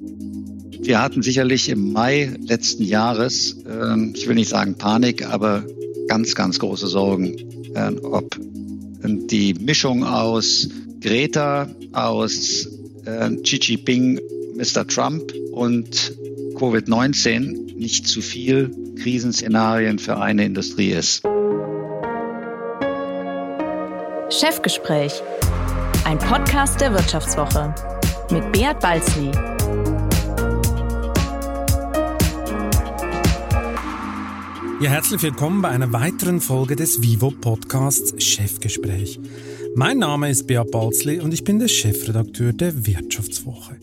Wir hatten sicherlich im Mai letzten Jahres, äh, ich will nicht sagen Panik, aber ganz, ganz große Sorgen, äh, ob die Mischung aus Greta, aus äh, Xi Jinping, Mr. Trump und Covid-19 nicht zu viel Krisenszenarien für eine Industrie ist. Chefgespräch, ein Podcast der Wirtschaftswoche mit Beat Balzli. Ja, herzlich willkommen bei einer weiteren Folge des Vivo Podcasts Chefgespräch. Mein Name ist Beat Balzli und ich bin der Chefredakteur der Wirtschaftswoche.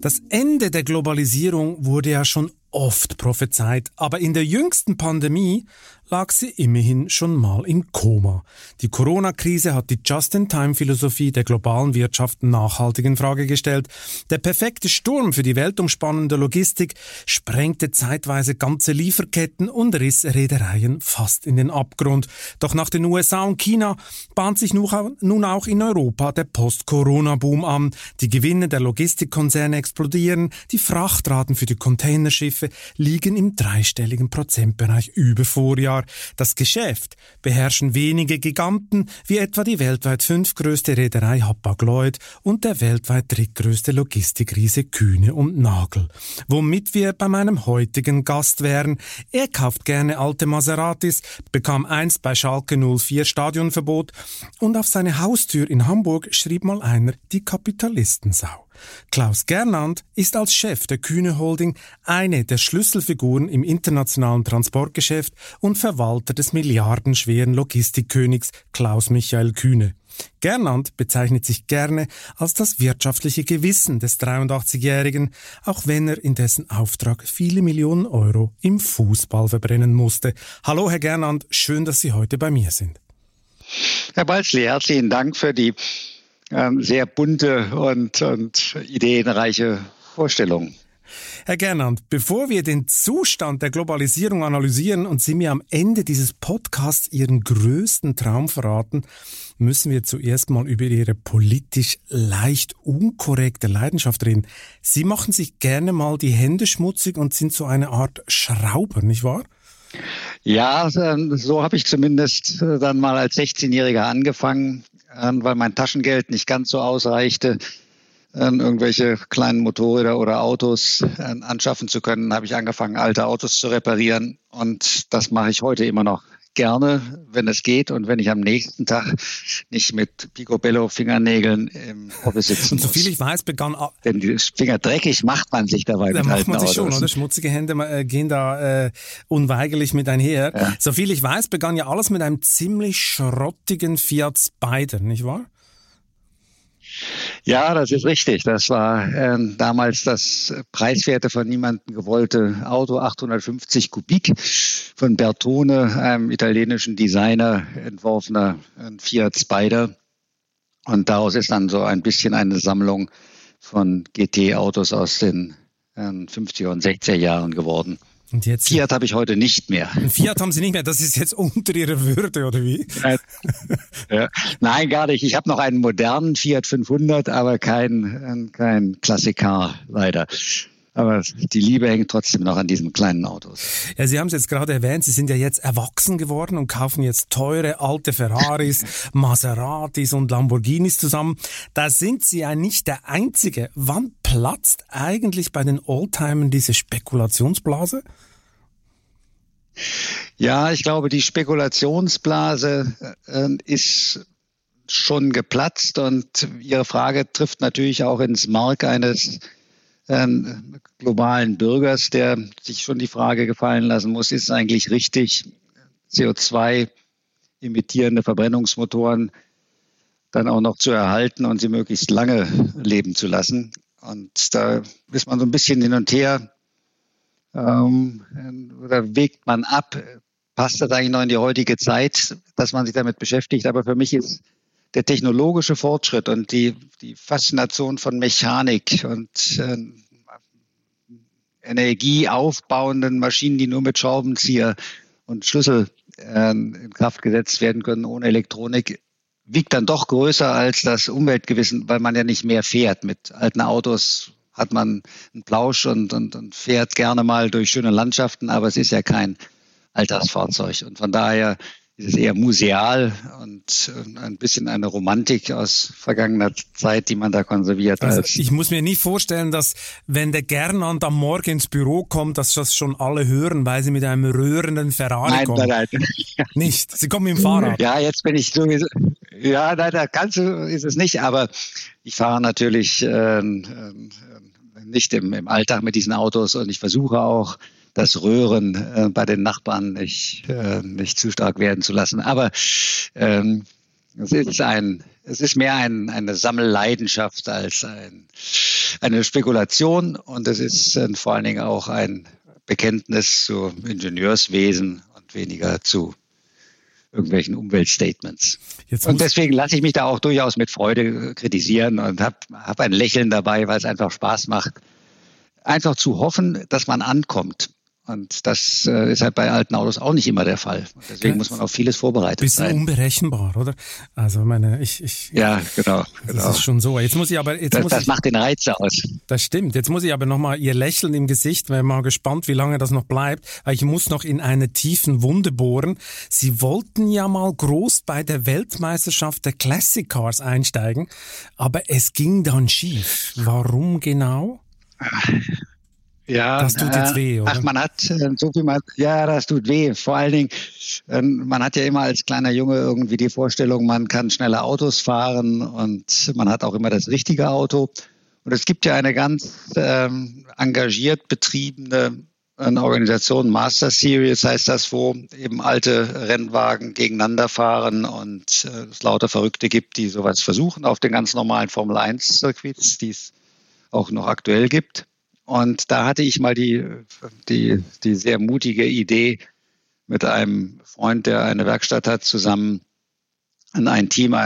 Das Ende der Globalisierung wurde ja schon oft prophezeit, aber in der jüngsten Pandemie lag sie immerhin schon mal im Koma. Die Corona-Krise hat die Just-in-Time-Philosophie der globalen Wirtschaft nachhaltig in Frage gestellt. Der perfekte Sturm für die weltumspannende Logistik sprengte zeitweise ganze Lieferketten und riss Reedereien fast in den Abgrund. Doch nach den USA und China bahnt sich nun auch in Europa der Post-Corona-Boom an. Die Gewinne der Logistikkonzerne explodieren, die Frachtraten für die Containerschiffe liegen im dreistelligen Prozentbereich über Vorjahr. Jahr. Das Geschäft beherrschen wenige Giganten, wie etwa die weltweit fünftgrößte Reederei Hapag-Lloyd und der weltweit drittgrößte Logistikriese Kühne und Nagel. Womit wir bei meinem heutigen Gast wären. Er kauft gerne alte Maseratis, bekam einst bei Schalke 04 Stadionverbot und auf seine Haustür in Hamburg schrieb mal einer die Kapitalistensau. Klaus Gernand ist als Chef der Kühne Holding eine der Schlüsselfiguren im internationalen Transportgeschäft und Verwalter des milliardenschweren Logistikkönigs Klaus Michael Kühne. Gernand bezeichnet sich gerne als das wirtschaftliche Gewissen des 83-Jährigen, auch wenn er in dessen Auftrag viele Millionen Euro im Fußball verbrennen musste. Hallo, Herr Gernand, schön, dass Sie heute bei mir sind. Herr Balzli, herzlichen Dank für die sehr bunte und, und ideenreiche Vorstellung. Herr Gernand, bevor wir den Zustand der Globalisierung analysieren und Sie mir am Ende dieses Podcasts Ihren größten Traum verraten, müssen wir zuerst mal über Ihre politisch leicht unkorrekte Leidenschaft reden. Sie machen sich gerne mal die Hände schmutzig und sind so eine Art Schrauber, nicht wahr? Ja, ähm, so habe ich zumindest äh, dann mal als 16-Jähriger angefangen weil mein Taschengeld nicht ganz so ausreichte, irgendwelche kleinen Motorräder oder Autos anschaffen zu können, habe ich angefangen, alte Autos zu reparieren. Und das mache ich heute immer noch gerne, wenn es geht und wenn ich am nächsten Tag nicht mit Picobello-Fingernägeln im Office sitzen muss. Soviel ich weiß, begann... Denn die Finger dreckig macht man sich dabei da macht man sich Autos. schon, oder? Schmutzige Hände äh, gehen da äh, unweigerlich mit einher. Ja. Soviel ich weiß, begann ja alles mit einem ziemlich schrottigen Fiat Spider, nicht wahr? Ja, das ist richtig. Das war äh, damals das preiswerte von niemandem gewollte Auto, 850 Kubik von Bertone, einem italienischen Designer, entworfener Fiat Spider. Und daraus ist dann so ein bisschen eine Sammlung von GT-Autos aus den äh, 50er und 60er Jahren geworden. Und jetzt Fiat habe ich heute nicht mehr. Fiat haben Sie nicht mehr. Das ist jetzt unter Ihrer Würde oder wie? ja. Nein, gar nicht. Ich habe noch einen modernen Fiat 500, aber kein kein Klassiker leider. Aber die Liebe hängt trotzdem noch an diesen kleinen Autos. Ja, Sie haben es jetzt gerade erwähnt, Sie sind ja jetzt erwachsen geworden und kaufen jetzt teure alte Ferraris, Maseratis und Lamborghinis zusammen. Da sind Sie ja nicht der Einzige. Wann platzt eigentlich bei den Oldtimern diese Spekulationsblase? Ja, ich glaube, die Spekulationsblase äh, ist schon geplatzt und Ihre Frage trifft natürlich auch ins Mark eines äh, globalen Bürgers, der sich schon die Frage gefallen lassen muss, ist es eigentlich richtig, CO2 emittierende Verbrennungsmotoren dann auch noch zu erhalten und sie möglichst lange leben zu lassen. Und da ist man so ein bisschen hin und her ähm, oder wägt man ab, passt das eigentlich noch in die heutige Zeit, dass man sich damit beschäftigt. Aber für mich ist der technologische Fortschritt und die, die Faszination von Mechanik und äh, energieaufbauenden Maschinen, die nur mit Schraubenzieher und Schlüssel äh, in Kraft gesetzt werden können ohne Elektronik, wiegt dann doch größer als das Umweltgewissen, weil man ja nicht mehr fährt. Mit alten Autos hat man einen Plausch und, und, und fährt gerne mal durch schöne Landschaften, aber es ist ja kein Alltagsfahrzeug. Und von daher ist es eher museal und ein bisschen eine Romantik aus vergangener Zeit, die man da konserviert. Also ich muss mir nicht vorstellen, dass wenn der Gernand am Morgen ins Büro kommt, dass das schon alle hören, weil sie mit einem rührenden Ferrari nein, kommen. Nein, nein. Nicht. Sie kommen mit dem Fahrrad. Ja, jetzt bin ich sowieso. Ja, nein, da ganz so ist es nicht, aber ich fahre natürlich äh, äh, nicht im, im Alltag mit diesen Autos und ich versuche auch das Röhren äh, bei den Nachbarn nicht, äh, nicht zu stark werden zu lassen. Aber ähm, es ist ein, es ist mehr ein, eine Sammelleidenschaft als ein, eine Spekulation und es ist äh, vor allen Dingen auch ein Bekenntnis zu Ingenieurswesen und weniger zu irgendwelchen Umweltstatements. Jetzt und deswegen lasse ich mich da auch durchaus mit Freude kritisieren und habe hab ein Lächeln dabei, weil es einfach Spaß macht, einfach zu hoffen, dass man ankommt. Und das äh, ist halt bei alten Autos auch nicht immer der Fall. Und deswegen muss man auf vieles vorbereitet bisschen sein. unberechenbar, oder? Also meine, ich, ich ja genau, genau. Das ist schon so. Jetzt muss ich aber jetzt das, muss das ich, macht den Reiz aus. Das stimmt. Jetzt muss ich aber noch mal Ihr Lächeln im Gesicht. Wäre mal gespannt, wie lange das noch bleibt. Weil ich muss noch in eine tiefen Wunde bohren. Sie wollten ja mal groß bei der Weltmeisterschaft der Classic Cars einsteigen, aber es ging dann schief. Warum genau? Ja, das tut jetzt weh, oder? Ach, man hat äh, so viel mal, ja, das tut weh. Vor allen Dingen, ähm, man hat ja immer als kleiner Junge irgendwie die Vorstellung, man kann schnelle Autos fahren und man hat auch immer das richtige Auto. Und es gibt ja eine ganz ähm, engagiert betriebene eine Organisation, Master Series heißt das, wo eben alte Rennwagen gegeneinander fahren und äh, es lauter Verrückte gibt, die sowas versuchen auf den ganz normalen Formel 1 Circuits, die es auch noch aktuell gibt. Und da hatte ich mal die, die, die sehr mutige Idee, mit einem Freund, der eine Werkstatt hat, zusammen in ein Team,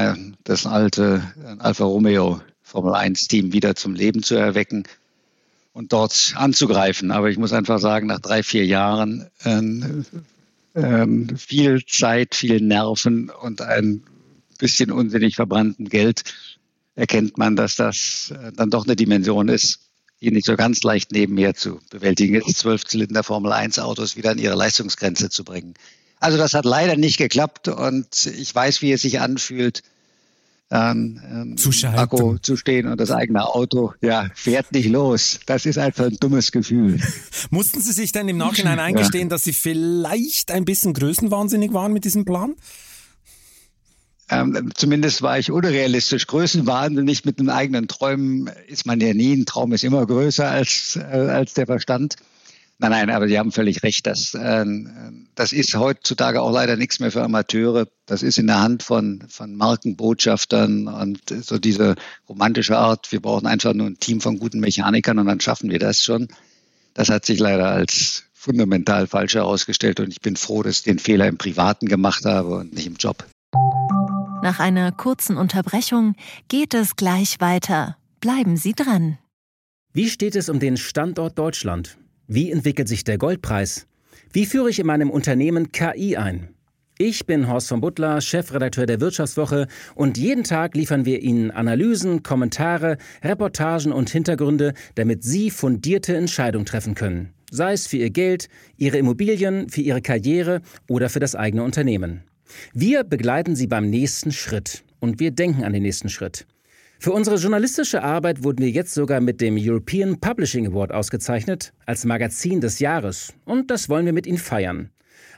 das alte Alfa Romeo Formel 1 Team wieder zum Leben zu erwecken und dort anzugreifen. Aber ich muss einfach sagen, nach drei, vier Jahren äh, äh, viel Zeit, viel Nerven und ein bisschen unsinnig verbrannten Geld erkennt man, dass das äh, dann doch eine Dimension ist, die nicht so ganz leicht nebenher zu bewältigen ist, Zwölfzylinder Formel 1 Autos wieder an ihre Leistungsgrenze zu bringen. Also das hat leider nicht geklappt und ich weiß, wie es sich anfühlt, ähm, ähm, zu Akku zu stehen und das eigene Auto ja, fährt nicht los. Das ist einfach ein dummes Gefühl. Mussten Sie sich denn im Nachhinein eingestehen, ja. dass Sie vielleicht ein bisschen größenwahnsinnig waren mit diesem Plan? Ähm, zumindest war ich unrealistisch. Größenwahnsinnig mit den eigenen Träumen ist man ja nie. Ein Traum ist immer größer als, äh, als der Verstand. Nein, nein, aber Sie haben völlig recht. Das, äh, das ist heutzutage auch leider nichts mehr für Amateure. Das ist in der Hand von, von Markenbotschaftern und so diese romantische Art. Wir brauchen einfach nur ein Team von guten Mechanikern und dann schaffen wir das schon. Das hat sich leider als fundamental falsch herausgestellt und ich bin froh, dass ich den Fehler im Privaten gemacht habe und nicht im Job. Nach einer kurzen Unterbrechung geht es gleich weiter. Bleiben Sie dran. Wie steht es um den Standort Deutschland? Wie entwickelt sich der Goldpreis? Wie führe ich in meinem Unternehmen KI ein? Ich bin Horst von Butler, Chefredakteur der Wirtschaftswoche und jeden Tag liefern wir Ihnen Analysen, Kommentare, Reportagen und Hintergründe, damit Sie fundierte Entscheidungen treffen können. Sei es für Ihr Geld, Ihre Immobilien, für Ihre Karriere oder für das eigene Unternehmen. Wir begleiten Sie beim nächsten Schritt und wir denken an den nächsten Schritt. Für unsere journalistische Arbeit wurden wir jetzt sogar mit dem European Publishing Award ausgezeichnet als Magazin des Jahres und das wollen wir mit Ihnen feiern.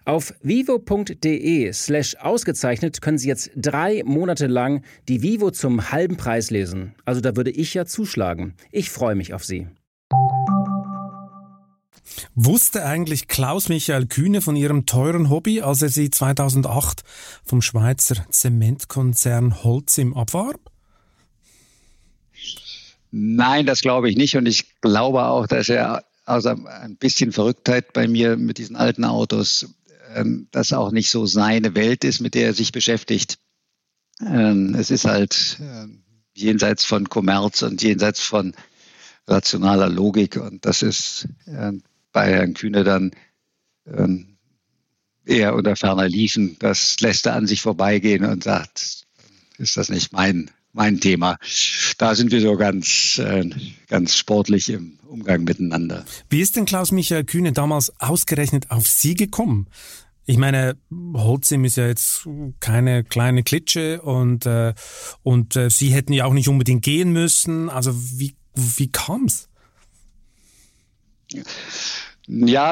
Auf vivo.de slash ausgezeichnet können Sie jetzt drei Monate lang die Vivo zum halben Preis lesen. Also da würde ich ja zuschlagen. Ich freue mich auf Sie. Wusste eigentlich Klaus Michael Kühne von ihrem teuren Hobby, als er sie 2008 vom Schweizer Zementkonzern Holcim abwarb? Nein, das glaube ich nicht. Und ich glaube auch, dass er aus ein bisschen Verrücktheit bei mir mit diesen alten Autos, ähm, das auch nicht so seine Welt ist, mit der er sich beschäftigt. Ähm, es ist halt ähm, jenseits von Kommerz und jenseits von rationaler Logik. Und das ist bei Herrn Kühne dann ähm, eher unter ferner liefen. Das lässt er an sich vorbeigehen und sagt, ist das nicht mein mein Thema. Da sind wir so ganz, äh, ganz sportlich im Umgang miteinander. Wie ist denn Klaus-Michael Kühne damals ausgerechnet auf Sie gekommen? Ich meine, Holzim ist ja jetzt keine kleine Klitsche und, äh, und äh, Sie hätten ja auch nicht unbedingt gehen müssen. Also wie, wie kam's? Ja,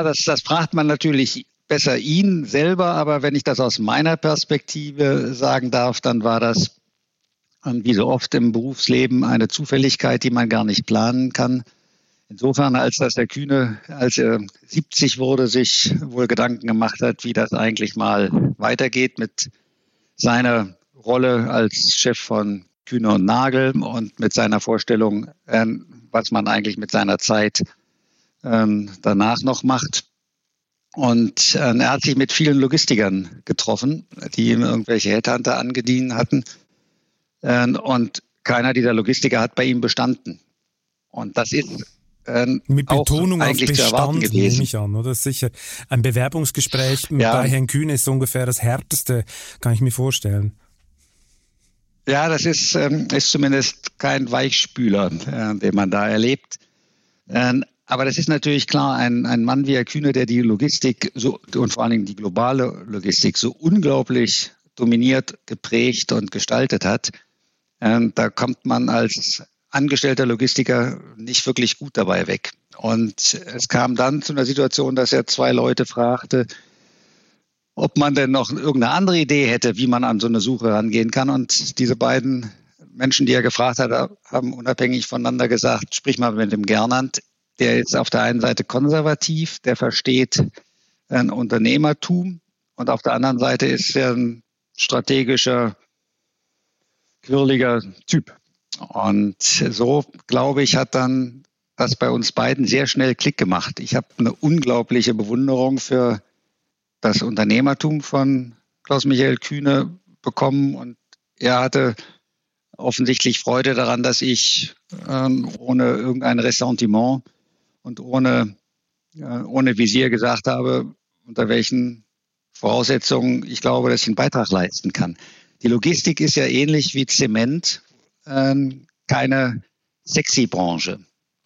das, das fragt man natürlich besser ihn selber, aber wenn ich das aus meiner Perspektive sagen darf, dann war das wie so oft im Berufsleben eine Zufälligkeit, die man gar nicht planen kann. Insofern, als dass der Kühne, als er 70 wurde, sich wohl Gedanken gemacht hat, wie das eigentlich mal weitergeht mit seiner Rolle als Chef von Kühne und Nagel und mit seiner Vorstellung, ähm, was man eigentlich mit seiner Zeit ähm, danach noch macht. Und äh, er hat sich mit vielen Logistikern getroffen, die ihm irgendwelche Headhunter angedient hatten. Ähm, und keiner dieser Logistiker hat bei ihm bestanden. Und das ist ähm, mit Betonung auf Bestand, nehme ich an, oder? Sicher. Ein Bewerbungsgespräch ja. bei Herrn Kühne ist ungefähr das härteste, kann ich mir vorstellen. Ja, das ist, ähm, ist zumindest kein Weichspüler, äh, den man da erlebt. Ähm, aber das ist natürlich klar, ein, ein Mann wie Herr Kühne, der die Logistik so, und vor allen Dingen die globale Logistik so unglaublich dominiert, geprägt und gestaltet hat, ähm, da kommt man als angestellter Logistiker nicht wirklich gut dabei weg. Und es kam dann zu einer Situation, dass er zwei Leute fragte, ob man denn noch irgendeine andere Idee hätte, wie man an so eine Suche rangehen kann. Und diese beiden Menschen, die er gefragt hat, haben unabhängig voneinander gesagt, sprich mal mit dem Gernand, der ist auf der einen Seite konservativ, der versteht ein Unternehmertum und auf der anderen Seite ist er ein strategischer, quirliger Typ. Und so, glaube ich, hat dann das bei uns beiden sehr schnell Klick gemacht. Ich habe eine unglaubliche Bewunderung für das Unternehmertum von Klaus-Michael Kühne bekommen und er hatte offensichtlich Freude daran, dass ich ähm, ohne irgendein Ressentiment und ohne, äh, ohne Visier gesagt habe, unter welchen Voraussetzungen ich glaube, dass ich einen Beitrag leisten kann. Die Logistik ist ja ähnlich wie Zement äh, keine sexy Branche.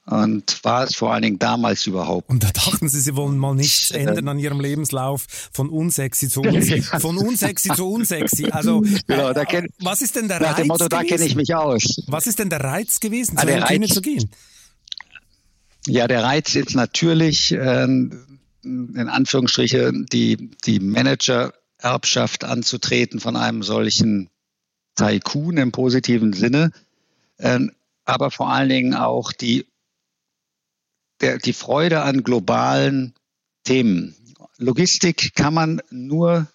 Und war es vor allen Dingen damals überhaupt. Und da dachten Sie, Sie wollen mal nichts ändern an Ihrem Lebenslauf von unsexy zu unsexy, von unsexy zu unsexy. Also, genau, da kenn, was ist denn der Reiz? Nach dem Motto, gewesen? da kenne ich mich aus. Was ist denn der Reiz gewesen, zu Herrn Kühne zu gehen? Ja, der Reiz ist natürlich, äh, in Anführungsstriche, die, die Manager-Erbschaft anzutreten von einem solchen Tycoon im positiven Sinne, äh, aber vor allen Dingen auch die, der, die Freude an globalen Themen. Logistik kann man nur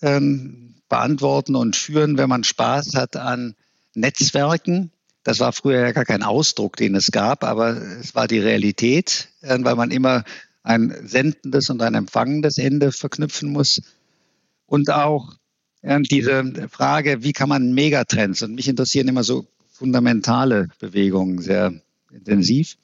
ähm, beantworten und führen, wenn man Spaß hat an Netzwerken, das war früher ja gar kein Ausdruck, den es gab, aber es war die Realität, äh, weil man immer ein sendendes und ein empfangendes Ende verknüpfen muss. Und auch äh, diese Frage, wie kann man Megatrends, und mich interessieren immer so fundamentale Bewegungen sehr intensiv,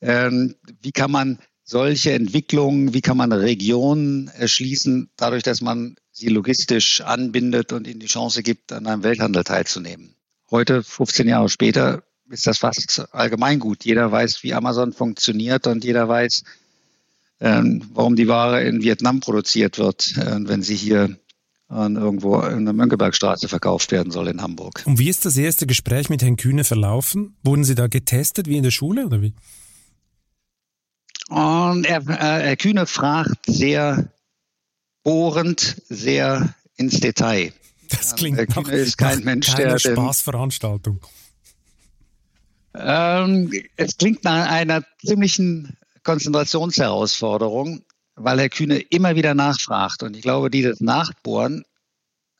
ähm, wie kann man solche Entwicklungen, wie kann man Regionen erschließen, dadurch, dass man sie logistisch anbindet und ihnen die Chance gibt, an einem Welthandel teilzunehmen. Heute, 15 Jahre später, ist das fast allgemeingut. Jeder weiß, wie Amazon funktioniert und jeder weiß, ähm, warum die Ware in Vietnam produziert wird, äh, wenn sie hier an irgendwo in der Mönckebergstraße verkauft werden soll in Hamburg. Und wie ist das erste Gespräch mit Herrn Kühne verlaufen? Wurden Sie da getestet wie in der Schule oder wie? Und er, äh, Herr Kühne fragt sehr bohrend, sehr ins Detail. Das klingt ja, nach, ist kein nach Mensch, der Spaßveranstaltung. Ähm, es klingt nach einer ziemlichen Konzentrationsherausforderung, weil Herr Kühne immer wieder nachfragt. Und ich glaube, dieses Nachbohren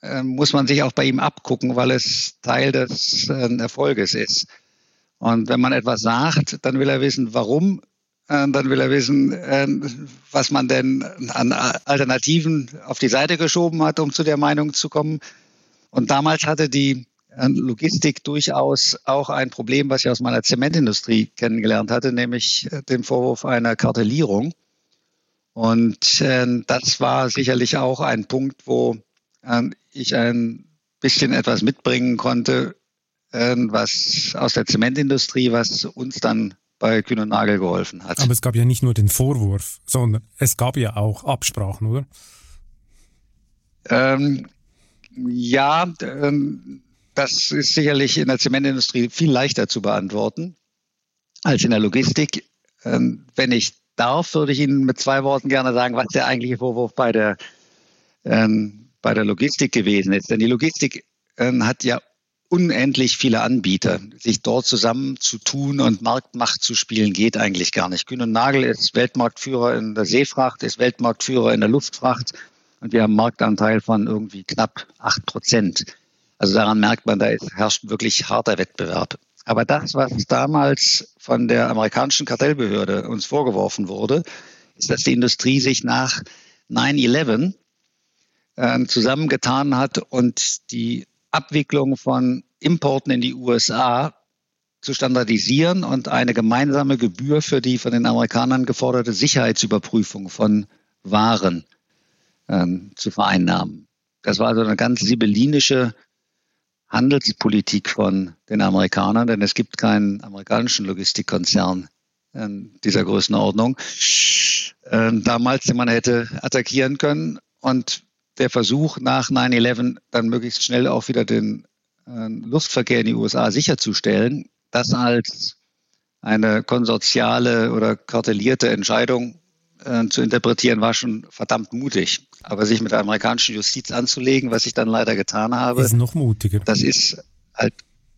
äh, muss man sich auch bei ihm abgucken, weil es Teil des äh, Erfolges ist. Und wenn man etwas sagt, dann will er wissen, warum. Äh, dann will er wissen, äh, was man denn an Alternativen auf die Seite geschoben hat, um zu der Meinung zu kommen. Und damals hatte die äh, Logistik durchaus auch ein Problem, was ich aus meiner Zementindustrie kennengelernt hatte, nämlich äh, den Vorwurf einer Kartellierung. Und äh, das war sicherlich auch ein Punkt, wo äh, ich ein bisschen etwas mitbringen konnte, äh, was aus der Zementindustrie, was uns dann bei Kühn und Nagel geholfen hat. Aber es gab ja nicht nur den Vorwurf, sondern es gab ja auch Absprachen, oder? Ähm, ja, ähm, das ist sicherlich in der Zementindustrie viel leichter zu beantworten als in der Logistik. Ähm, wenn ich darf, würde ich Ihnen mit zwei Worten gerne sagen, was der eigentliche Vorwurf bei der, ähm, bei der Logistik gewesen ist. Denn die Logistik ähm, hat ja unendlich viele Anbieter. Sich dort zusammenzutun und Marktmacht zu spielen, geht eigentlich gar nicht. Kühn und Nagel ist Weltmarktführer in der Seefracht, ist Weltmarktführer in der Luftfracht und wir haben einen Marktanteil von irgendwie knapp acht Prozent. Also daran merkt man, da herrscht wirklich harter Wettbewerb. Aber das, was damals von der amerikanischen Kartellbehörde uns vorgeworfen wurde, ist, dass die Industrie sich nach 9-11 äh, zusammengetan hat und die Abwicklung von Importen in die USA zu standardisieren und eine gemeinsame Gebühr für die von den Amerikanern geforderte Sicherheitsüberprüfung von Waren ähm, zu vereinnahmen. Das war also eine ganz sibyllinische Handelspolitik von den Amerikanern, denn es gibt keinen amerikanischen Logistikkonzern in dieser Größenordnung äh, damals, den man hätte attackieren können. Und der Versuch nach 9-11 dann möglichst schnell auch wieder den äh, Luftverkehr in die USA sicherzustellen, das als eine konsortiale oder kartellierte Entscheidung äh, zu interpretieren, war schon verdammt mutig. Aber sich mit der amerikanischen Justiz anzulegen, was ich dann leider getan habe, ist noch mutiger. Das ist halt,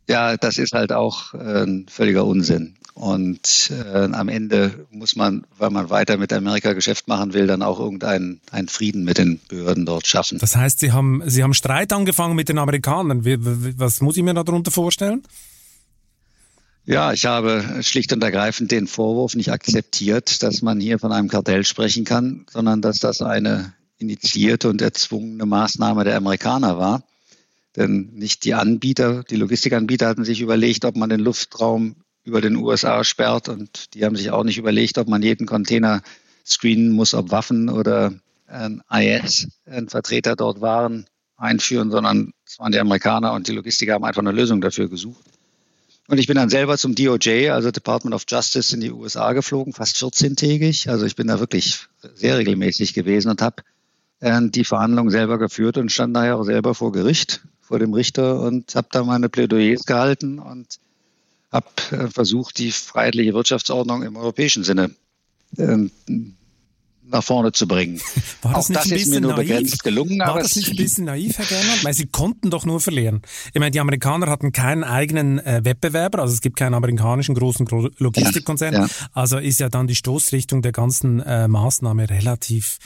ja, das ist halt auch äh, ein völliger Unsinn. Und äh, am Ende muss man, weil man weiter mit Amerika Geschäft machen will, dann auch irgendeinen einen Frieden mit den Behörden dort schaffen. Das heißt, Sie haben, Sie haben Streit angefangen mit den Amerikanern. Wie, was muss ich mir darunter vorstellen? Ja, ich habe schlicht und ergreifend den Vorwurf nicht akzeptiert, dass man hier von einem Kartell sprechen kann, sondern dass das eine initiierte und erzwungene Maßnahme der Amerikaner war. Denn nicht die Anbieter, die Logistikanbieter hatten sich überlegt, ob man den Luftraum über den USA sperrt und die haben sich auch nicht überlegt, ob man jeden Container screenen muss, ob Waffen oder ein IS, ein Vertreter dort waren, einführen, sondern es waren die Amerikaner und die Logistiker haben einfach eine Lösung dafür gesucht. Und ich bin dann selber zum DOJ, also Department of Justice in die USA geflogen, fast 14-tägig. Also ich bin da wirklich sehr regelmäßig gewesen und habe die Verhandlungen selber geführt und stand daher auch selber vor Gericht, vor dem Richter und habe da meine Plädoyers gehalten und habe äh, versucht, die freiheitliche Wirtschaftsordnung im europäischen Sinne äh, nach vorne zu bringen. War das, Auch das ist mir nur naiv? begrenzt gelungen. War das nicht ein bisschen naiv, Herr Gernot? Weil sie konnten doch nur verlieren. Ich meine, die Amerikaner hatten keinen eigenen äh, Wettbewerber, also es gibt keinen amerikanischen großen Logistikkonzern. Ja, ja. Also ist ja dann die Stoßrichtung der ganzen äh, Maßnahme relativ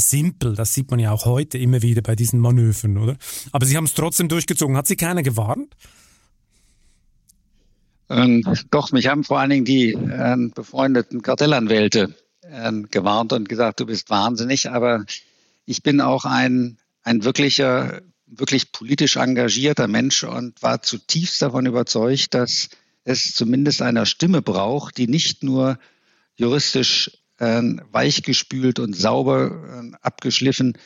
simpel. Das sieht man ja auch heute immer wieder bei diesen Manövern, oder? Aber sie haben es trotzdem durchgezogen. Hat sie keiner gewarnt? Ähm, doch, mich haben vor allen Dingen die äh, befreundeten Kartellanwälte äh, gewarnt und gesagt, du bist wahnsinnig, aber ich bin auch ein, ein wirklicher, wirklich politisch engagierter Mensch und war zutiefst davon überzeugt, dass es zumindest einer Stimme braucht, die nicht nur juristisch weichgespült und sauber äh, abgeschliffen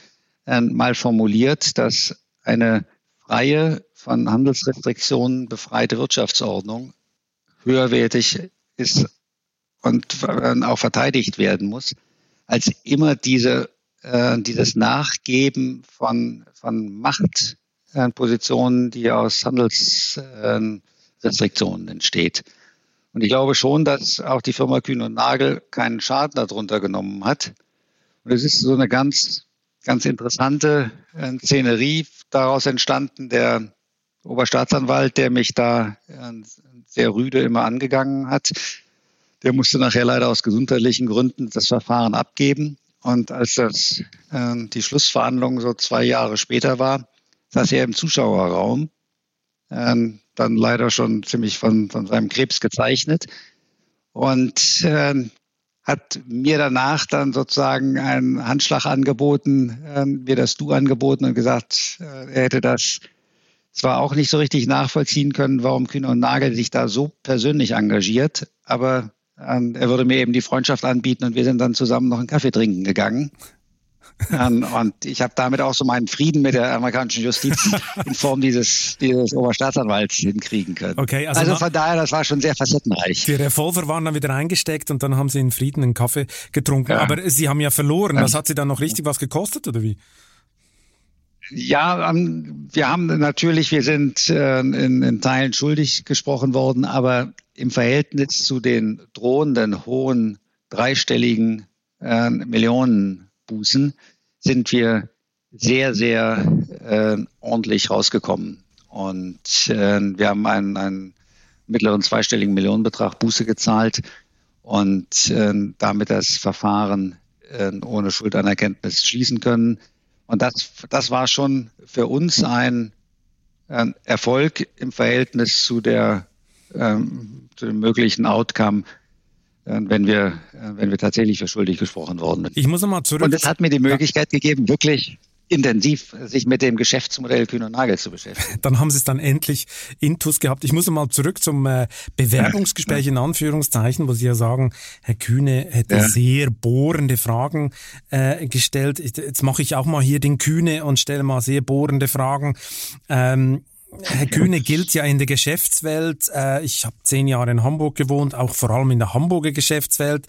äh, mal formuliert, dass eine freie, von Handelsrestriktionen befreite Wirtschaftsordnung höherwertig ist und auch verteidigt werden muss, als immer diese, äh, dieses Nachgeben von, von Machtpositionen, die aus Handelsrestriktionen entsteht. Und ich glaube schon, dass auch die Firma Kühn und Nagel keinen Schaden darunter genommen hat. Und es ist so eine ganz, ganz interessante äh, Szenerie daraus entstanden. Der Oberstaatsanwalt, der mich da äh, sehr rüde immer angegangen hat, der musste nachher leider aus gesundheitlichen Gründen das Verfahren abgeben. Und als das äh, die Schlussverhandlung so zwei Jahre später war, saß er im Zuschauerraum, äh, dann leider schon ziemlich von, von seinem Krebs gezeichnet und äh, hat mir danach dann sozusagen einen Handschlag angeboten, äh, mir das Du angeboten und gesagt, äh, er hätte das zwar auch nicht so richtig nachvollziehen können, warum Kühne und Nagel sich da so persönlich engagiert, aber ähm, er würde mir eben die Freundschaft anbieten und wir sind dann zusammen noch einen Kaffee trinken gegangen. Ähm, und ich habe damit auch so meinen Frieden mit der amerikanischen Justiz in Form dieses, dieses Oberstaatsanwalts hinkriegen können. Okay, also, also von daher, das war schon sehr facettenreich. Die Revolver waren dann wieder eingesteckt und dann haben Sie in Frieden einen Kaffee getrunken. Ja. Aber Sie haben ja verloren. Das hat Sie dann noch richtig was gekostet oder wie? Ja, ähm, wir haben natürlich, wir sind äh, in, in Teilen schuldig gesprochen worden, aber im Verhältnis zu den drohenden hohen dreistelligen äh, Millionenbußen sind wir sehr, sehr äh, ordentlich rausgekommen. Und äh, wir haben einen, einen mittleren zweistelligen Millionenbetrag Buße gezahlt und äh, damit das Verfahren äh, ohne Schuldanerkenntnis schließen können. Und das, das war schon für uns ein, ein Erfolg im Verhältnis zu der ähm, zu dem möglichen Outcome wenn wir, wenn wir tatsächlich für schuldig gesprochen worden sind. Ich muss nochmal zurück. Und es hat mir die Möglichkeit ja. gegeben, wirklich intensiv sich mit dem Geschäftsmodell Kühn und Nagel zu beschäftigen. Dann haben Sie es dann endlich intus gehabt. Ich muss mal zurück zum äh, Bewerbungsgespräch in Anführungszeichen, wo Sie ja sagen, Herr Kühne hätte ja. sehr bohrende Fragen äh, gestellt. Jetzt mache ich auch mal hier den Kühne und stelle mal sehr bohrende Fragen. Ähm, Herr Kühne gilt ja in der Geschäftswelt, äh, ich habe zehn Jahre in Hamburg gewohnt, auch vor allem in der Hamburger Geschäftswelt,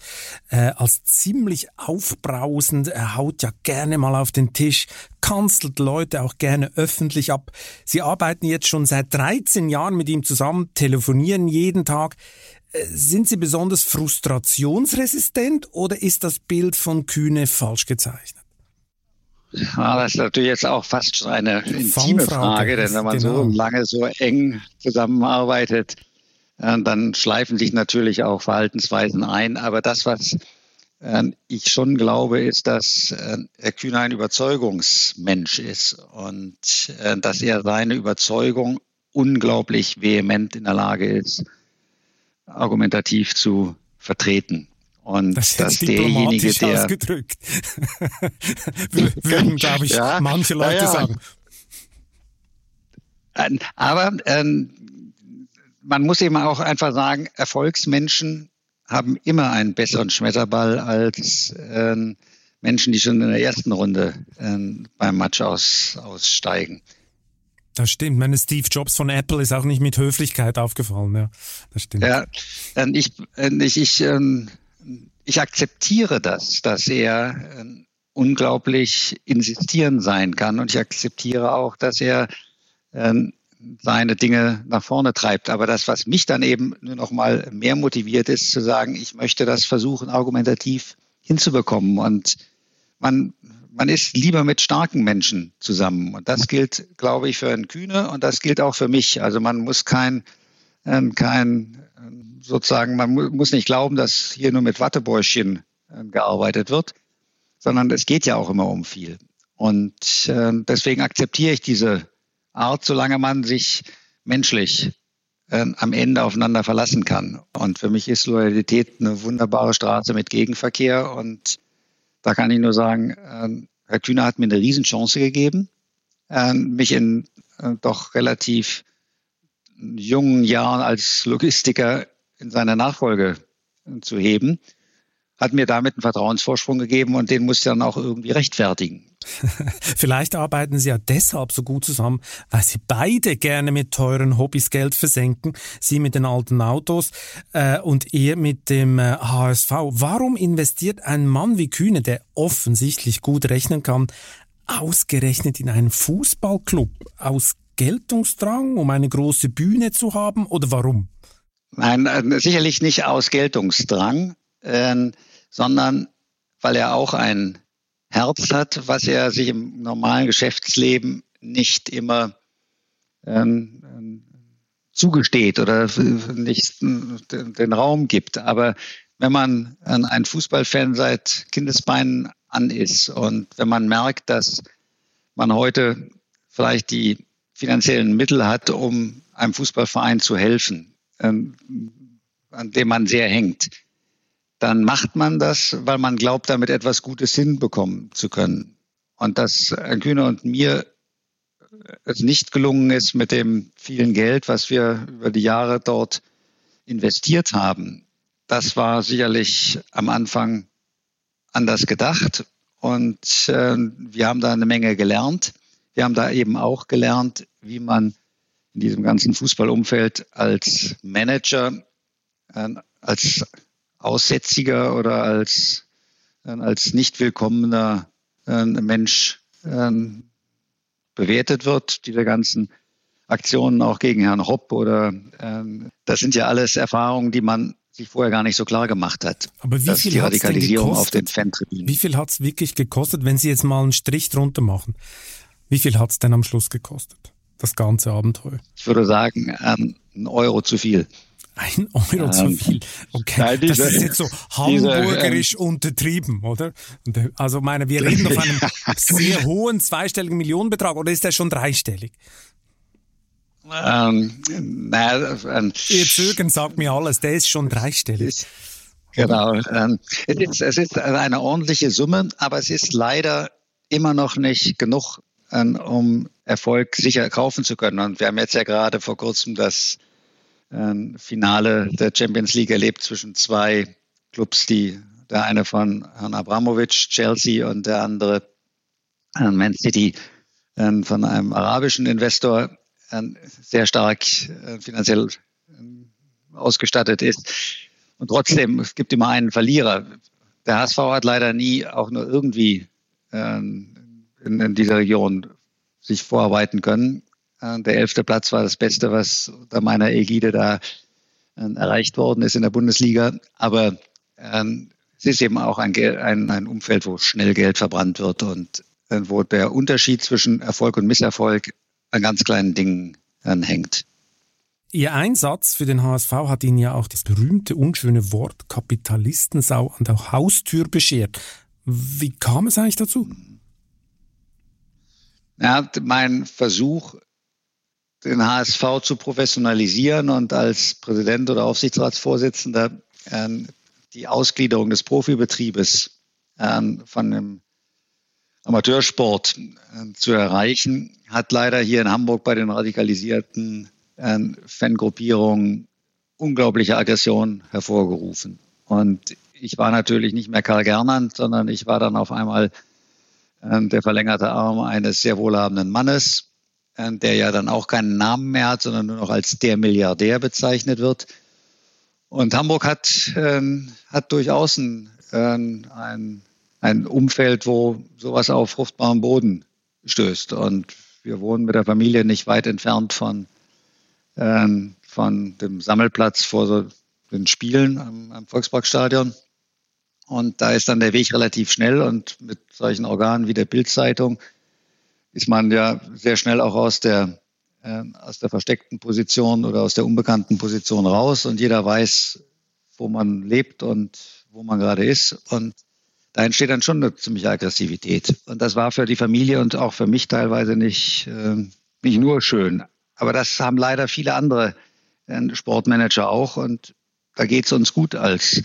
äh, als ziemlich aufbrausend. Er haut ja gerne mal auf den Tisch, kanzelt Leute auch gerne öffentlich ab. Sie arbeiten jetzt schon seit 13 Jahren mit ihm zusammen, telefonieren jeden Tag. Äh, sind Sie besonders frustrationsresistent oder ist das Bild von Kühne falsch gezeichnet? Ja, das ist natürlich jetzt auch fast schon eine intime Frage, denn wenn man genau. so lange so eng zusammenarbeitet, äh, dann schleifen sich natürlich auch Verhaltensweisen ein. Aber das, was ähm, ich schon glaube, ist, dass äh, Herr Kühner ein Überzeugungsmensch ist und äh, dass er seine Überzeugung unglaublich vehement in der Lage ist, argumentativ zu vertreten. Und das dass derjenige, der ausgedrückt, würden, glaube ich, ja, manche Leute ja. sagen. Aber ähm, man muss eben auch einfach sagen, Erfolgsmenschen haben immer einen besseren Schmetterball als äh, Menschen, die schon in der ersten Runde äh, beim Match aus, aussteigen. Das stimmt. Meine Steve Jobs von Apple ist auch nicht mit Höflichkeit aufgefallen. Ja, das stimmt. Ja, ich, ich, ich ähm, ich akzeptiere das, dass er äh, unglaublich insistieren sein kann und ich akzeptiere auch, dass er äh, seine Dinge nach vorne treibt. Aber das, was mich dann eben nur noch mal mehr motiviert, ist zu sagen, ich möchte das versuchen, argumentativ hinzubekommen. Und man, man ist lieber mit starken Menschen zusammen. Und das gilt, glaube ich, für einen Kühne und das gilt auch für mich. Also man muss kein, äh, kein sozusagen, man muss nicht glauben, dass hier nur mit Wattebäuschen äh, gearbeitet wird, sondern es geht ja auch immer um viel. Und äh, deswegen akzeptiere ich diese Art, solange man sich menschlich äh, am Ende aufeinander verlassen kann. Und für mich ist Loyalität eine wunderbare Straße mit Gegenverkehr. Und da kann ich nur sagen, äh, Herr Kühner hat mir eine Riesenchance gegeben, äh, mich in äh, doch relativ jungen Jahren als Logistiker in seiner Nachfolge zu heben, hat mir damit einen Vertrauensvorsprung gegeben und den muss ich dann auch irgendwie rechtfertigen. Vielleicht arbeiten Sie ja deshalb so gut zusammen, weil Sie beide gerne mit teuren Hobbys Geld versenken. Sie mit den alten Autos äh, und er mit dem äh, HSV. Warum investiert ein Mann wie Kühne, der offensichtlich gut rechnen kann, ausgerechnet in einen Fußballclub? Aus Geltungsdrang, um eine große Bühne zu haben oder warum? Nein, äh, sicherlich nicht aus Geltungsdrang, äh, sondern weil er auch ein Herz hat, was er sich im normalen Geschäftsleben nicht immer ähm, zugesteht oder nicht den Raum gibt. Aber wenn man ein Fußballfan seit Kindesbeinen an ist und wenn man merkt, dass man heute vielleicht die finanziellen Mittel hat, um einem Fußballverein zu helfen, ähm, an dem man sehr hängt, dann macht man das, weil man glaubt, damit etwas Gutes hinbekommen zu können. Und dass Herrn Kühner und mir es nicht gelungen ist mit dem vielen Geld, was wir über die Jahre dort investiert haben, das war sicherlich am Anfang anders gedacht. und äh, wir haben da eine Menge gelernt. Wir haben da eben auch gelernt, wie man in diesem ganzen Fußballumfeld als Manager, äh, als Aussätziger oder als, äh, als nicht willkommener äh, Mensch bewertet wird, diese ganzen Aktionen auch gegen Herrn Hopp oder das sind ja alles Erfahrungen, die man sich vorher gar nicht so klar gemacht hat. Aber wie viel die Radikalisierung auf den Fantribünen. Wie viel hat es wirklich gekostet, wenn Sie jetzt mal einen Strich drunter machen? Wie viel hat es denn am Schluss gekostet, das ganze Abenteuer? Ich würde sagen, ähm, ein Euro zu viel. Ein Euro ähm, zu viel. Okay, nein, diese, das ist jetzt so hamburgerisch diese, ähm, untertrieben, oder? Äh, also meine, wir reden auf einem sehr hohen zweistelligen Millionenbetrag oder ist der schon dreistellig? Ähm, naja, ähm, Ihr Zögern sagt mir alles, der ist schon dreistellig. Genau. Ähm, es, ist, es ist eine ordentliche Summe, aber es ist leider immer noch nicht genug, ähm, um Erfolg sicher kaufen zu können. Und wir haben jetzt ja gerade vor kurzem das ähm, Finale der Champions League erlebt zwischen zwei Clubs, die der eine von Herrn Abramovic, Chelsea, und der andere äh, Man City von einem arabischen Investor sehr stark äh, finanziell ähm, ausgestattet ist. Und trotzdem, es gibt immer einen Verlierer. Der HSV hat leider nie auch nur irgendwie ähm, in, in dieser Region sich vorarbeiten können. Äh, der elfte Platz war das Beste, was unter meiner Ägide da äh, erreicht worden ist in der Bundesliga. Aber ähm, es ist eben auch ein, ein, ein Umfeld, wo schnell Geld verbrannt wird und wo der Unterschied zwischen Erfolg und Misserfolg an ganz kleinen Dingen hängt. Ihr Einsatz für den HSV hat Ihnen ja auch das berühmte, unschöne Wort Kapitalistensau an der Haustür beschert. Wie kam es eigentlich dazu? Ja, mein Versuch, den HSV zu professionalisieren und als Präsident oder Aufsichtsratsvorsitzender äh, die Ausgliederung des Profibetriebes äh, von dem Amateursport äh, zu erreichen, hat leider hier in Hamburg bei den radikalisierten äh, Fangruppierungen unglaubliche Aggression hervorgerufen. Und ich war natürlich nicht mehr Karl Gernand, sondern ich war dann auf einmal der verlängerte Arm eines sehr wohlhabenden Mannes, äh, der ja dann auch keinen Namen mehr hat, sondern nur noch als der Milliardär bezeichnet wird. Und Hamburg hat, äh, hat durchaus ein, ein ein Umfeld, wo sowas auf fruchtbaren Boden stößt. Und wir wohnen mit der Familie nicht weit entfernt von, ähm, von dem Sammelplatz vor den Spielen am, am Volksparkstadion. Und da ist dann der Weg relativ schnell und mit solchen Organen wie der Bildzeitung ist man ja sehr schnell auch aus der, äh, aus der versteckten Position oder aus der unbekannten Position raus und jeder weiß, wo man lebt und wo man gerade ist. Und da entsteht dann schon eine ziemliche Aggressivität. Und das war für die Familie und auch für mich teilweise nicht, äh, nicht nur schön. Aber das haben leider viele andere äh, Sportmanager auch. Und da geht es uns gut als,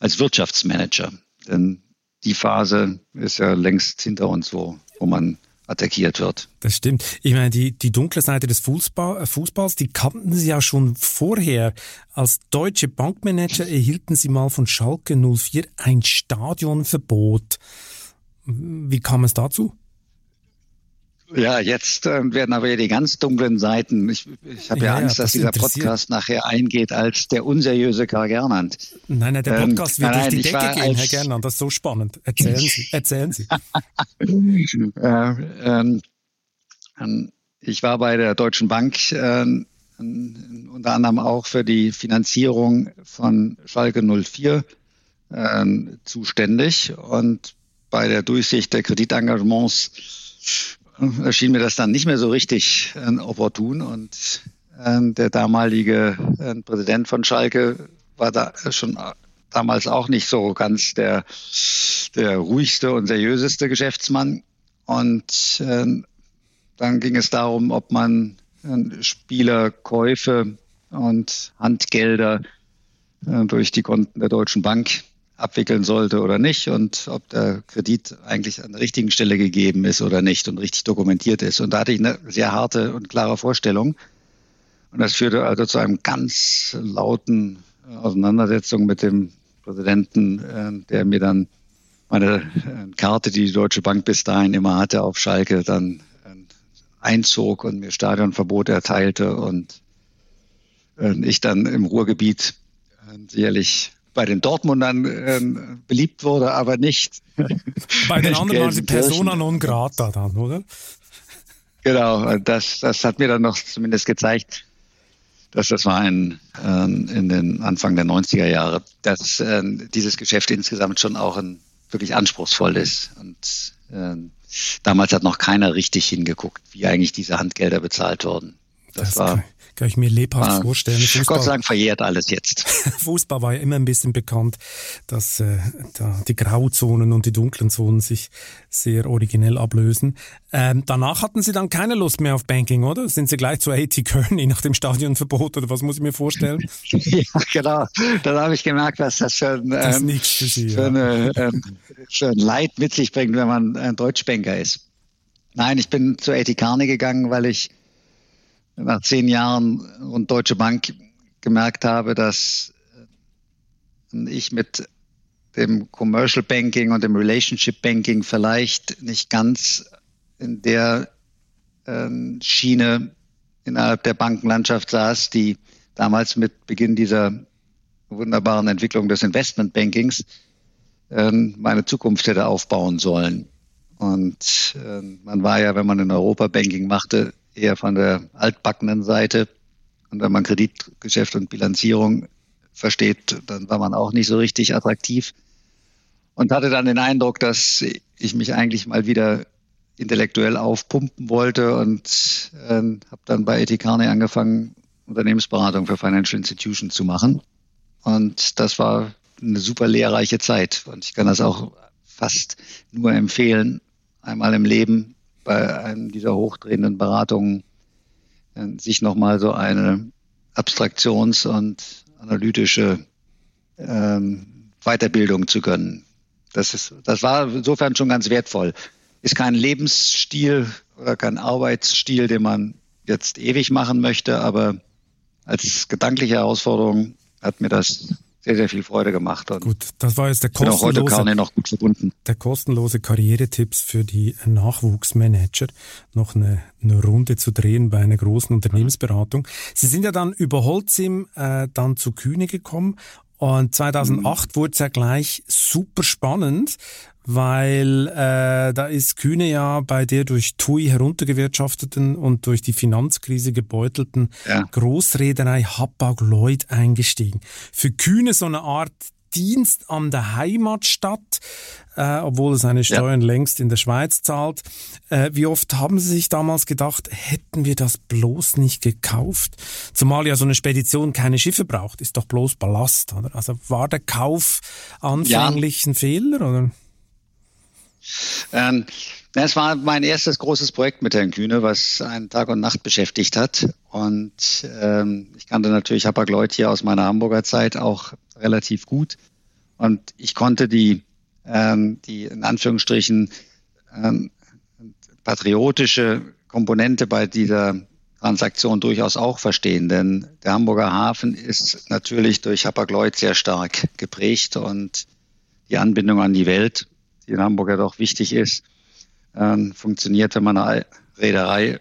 als Wirtschaftsmanager. Denn die Phase ist ja längst hinter uns, wo, wo man attackiert wird. Das stimmt. Ich meine, die, die dunkle Seite des Fußball, äh, Fußballs, die kannten Sie ja schon vorher. Als deutsche Bankmanager erhielten Sie mal von Schalke 04 ein Stadionverbot. Wie kam es dazu? Ja, jetzt äh, werden aber die ganz dunklen Seiten. Ich, ich habe ja, ja, Angst, das dass dieser Podcast nachher eingeht als der unseriöse Karl Gernand. Nein, nein, der ähm, Podcast ähm, wird nein, durch die Decke gehen, Herr Gernand. Das ist so spannend. Erzählen Sie, erzählen Sie. äh, ähm, ähm, ich war bei der Deutschen Bank äh, unter anderem auch für die Finanzierung von Schalke 04 äh, zuständig und bei der Durchsicht der Kreditengagements erschien mir das dann nicht mehr so richtig äh, opportun und äh, der damalige äh, Präsident von Schalke war da schon damals auch nicht so ganz der, der ruhigste und seriöseste Geschäftsmann. Und äh, dann ging es darum, ob man äh, Spielerkäufe und Handgelder äh, durch die Konten der Deutschen Bank abwickeln sollte oder nicht und ob der Kredit eigentlich an der richtigen Stelle gegeben ist oder nicht und richtig dokumentiert ist. Und da hatte ich eine sehr harte und klare Vorstellung. Und das führte also zu einem ganz lauten Auseinandersetzung mit dem Präsidenten, äh, der mir dann meine äh, Karte, die die Deutsche Bank bis dahin immer hatte auf Schalke, dann äh, einzog und mir Stadionverbot erteilte und ich dann im Ruhrgebiet sicherlich bei den Dortmundern äh, beliebt wurde, aber nicht. Bei den anderen waren sie persona non grata dann, oder? Genau, das, das hat mir dann noch zumindest gezeigt, dass das war ein, äh, in den Anfang der 90er Jahre, dass äh, dieses Geschäft insgesamt schon auch ein wirklich anspruchsvoll ist. Und äh, damals hat noch keiner richtig hingeguckt, wie eigentlich diese Handgelder bezahlt wurden. Das, das war kann ich mir lebhaft ah, vorstellen. Fußball, Gott sei Dank verjährt alles jetzt. Fußball war ja immer ein bisschen bekannt, dass äh, da die Grauzonen und die dunklen Zonen sich sehr originell ablösen. Ähm, danach hatten Sie dann keine Lust mehr auf Banking, oder? Sind Sie gleich zu AT Kearney nach dem Stadionverbot oder was muss ich mir vorstellen? ja, genau. Dann habe ich gemerkt, dass das schon ähm, das für, Sie, für, ja. eine, ähm, für ein Leid mit sich bringt, wenn man ein Deutschbanker ist. Nein, ich bin zu AT Kearney gegangen, weil ich nach zehn Jahren und Deutsche Bank gemerkt habe, dass ich mit dem Commercial Banking und dem Relationship Banking vielleicht nicht ganz in der äh, Schiene innerhalb der Bankenlandschaft saß, die damals mit Beginn dieser wunderbaren Entwicklung des Investmentbankings äh, meine Zukunft hätte aufbauen sollen. Und äh, man war ja, wenn man in Europa Banking machte, eher von der altbackenen Seite. Und wenn man Kreditgeschäft und Bilanzierung versteht, dann war man auch nicht so richtig attraktiv. Und hatte dann den Eindruck, dass ich mich eigentlich mal wieder intellektuell aufpumpen wollte und äh, habe dann bei Ethikane angefangen, Unternehmensberatung für Financial Institutions zu machen. Und das war eine super lehrreiche Zeit. Und ich kann das auch fast nur empfehlen, einmal im Leben bei einem dieser hochdrehenden Beratungen äh, sich nochmal so eine Abstraktions- und analytische ähm, Weiterbildung zu gönnen. Das, ist, das war insofern schon ganz wertvoll. Ist kein Lebensstil oder kein Arbeitsstil, den man jetzt ewig machen möchte, aber als gedankliche Herausforderung hat mir das sehr, sehr viel Freude gemacht. Und gut, das war jetzt der kostenlose, noch gut verbunden. der kostenlose Karrieretipps für die Nachwuchsmanager, noch eine, eine Runde zu drehen bei einer großen Unternehmensberatung. Sie sind ja dann über Holzim äh, dann zu Kühne gekommen und 2008 mhm. wurde es ja gleich super spannend, weil äh, da ist Kühne ja bei der durch TUI heruntergewirtschafteten und durch die Finanzkrise gebeutelten ja. Großreederei Hapag-Lloyd eingestiegen. Für Kühne so eine Art Dienst an der Heimatstadt, äh, obwohl er seine Steuern ja. längst in der Schweiz zahlt. Äh, wie oft haben Sie sich damals gedacht, hätten wir das bloß nicht gekauft? Zumal ja so eine Spedition keine Schiffe braucht, ist doch bloß Ballast, oder? Also war der Kauf anfänglich ja. ein Fehler, oder? Ähm, es war mein erstes großes Projekt mit Herrn Kühne, was einen Tag und Nacht beschäftigt hat. Und ähm, ich kannte natürlich Hapag-Lloyd hier aus meiner Hamburger Zeit auch relativ gut. Und ich konnte die, ähm, die in Anführungsstrichen ähm, patriotische Komponente bei dieser Transaktion durchaus auch verstehen, denn der Hamburger Hafen ist natürlich durch Hapag-Lloyd sehr stark geprägt und die Anbindung an die Welt die in Hamburg ja doch wichtig ist, ähm, funktioniert, wenn man eine Reederei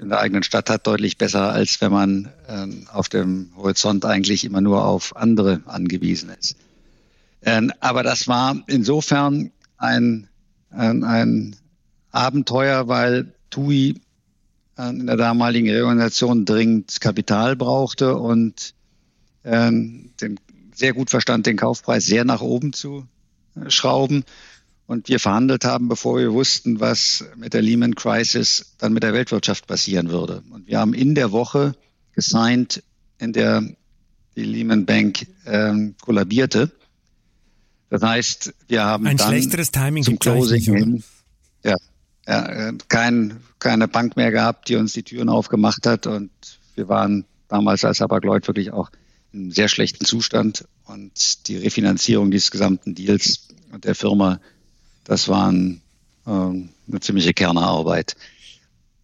in der eigenen Stadt hat, deutlich besser, als wenn man ähm, auf dem Horizont eigentlich immer nur auf andere angewiesen ist. Ähm, aber das war insofern ein, ein, ein Abenteuer, weil TUI äh, in der damaligen Reorganisation dringend Kapital brauchte und ähm, den, sehr gut verstand, den Kaufpreis sehr nach oben zu äh, schrauben und wir verhandelt haben, bevor wir wussten, was mit der Lehman Crisis dann mit der Weltwirtschaft passieren würde. Und wir haben in der Woche gesigned, in der die Lehman Bank ähm, kollabierte. Das heißt, wir haben ein dann schlechteres Timing zum Closing hin, ja, ja, kein, keine Bank mehr gehabt, die uns die Türen aufgemacht hat. Und wir waren damals als Hapag-Lloyd wirklich auch in einem sehr schlechten Zustand. Und die Refinanzierung dieses gesamten Deals und der Firma das war ein, äh, eine ziemliche Kernerarbeit.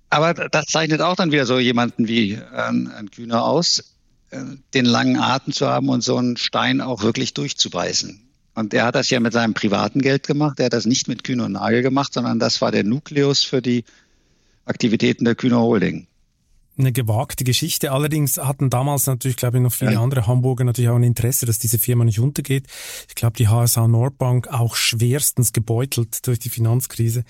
Aber das zeichnet auch dann wieder so jemanden wie äh, ein Kühner aus, äh, den langen Atem zu haben und so einen Stein auch wirklich durchzubeißen. Und er hat das ja mit seinem privaten Geld gemacht. Er hat das nicht mit Kühne und Nagel gemacht, sondern das war der Nukleus für die Aktivitäten der Kühne Holding eine gewagte Geschichte. Allerdings hatten damals natürlich, glaube ich, noch viele ja. andere Hamburger natürlich auch ein Interesse, dass diese Firma nicht untergeht. Ich glaube, die HSH Nordbank auch schwerstens gebeutelt durch die Finanzkrise.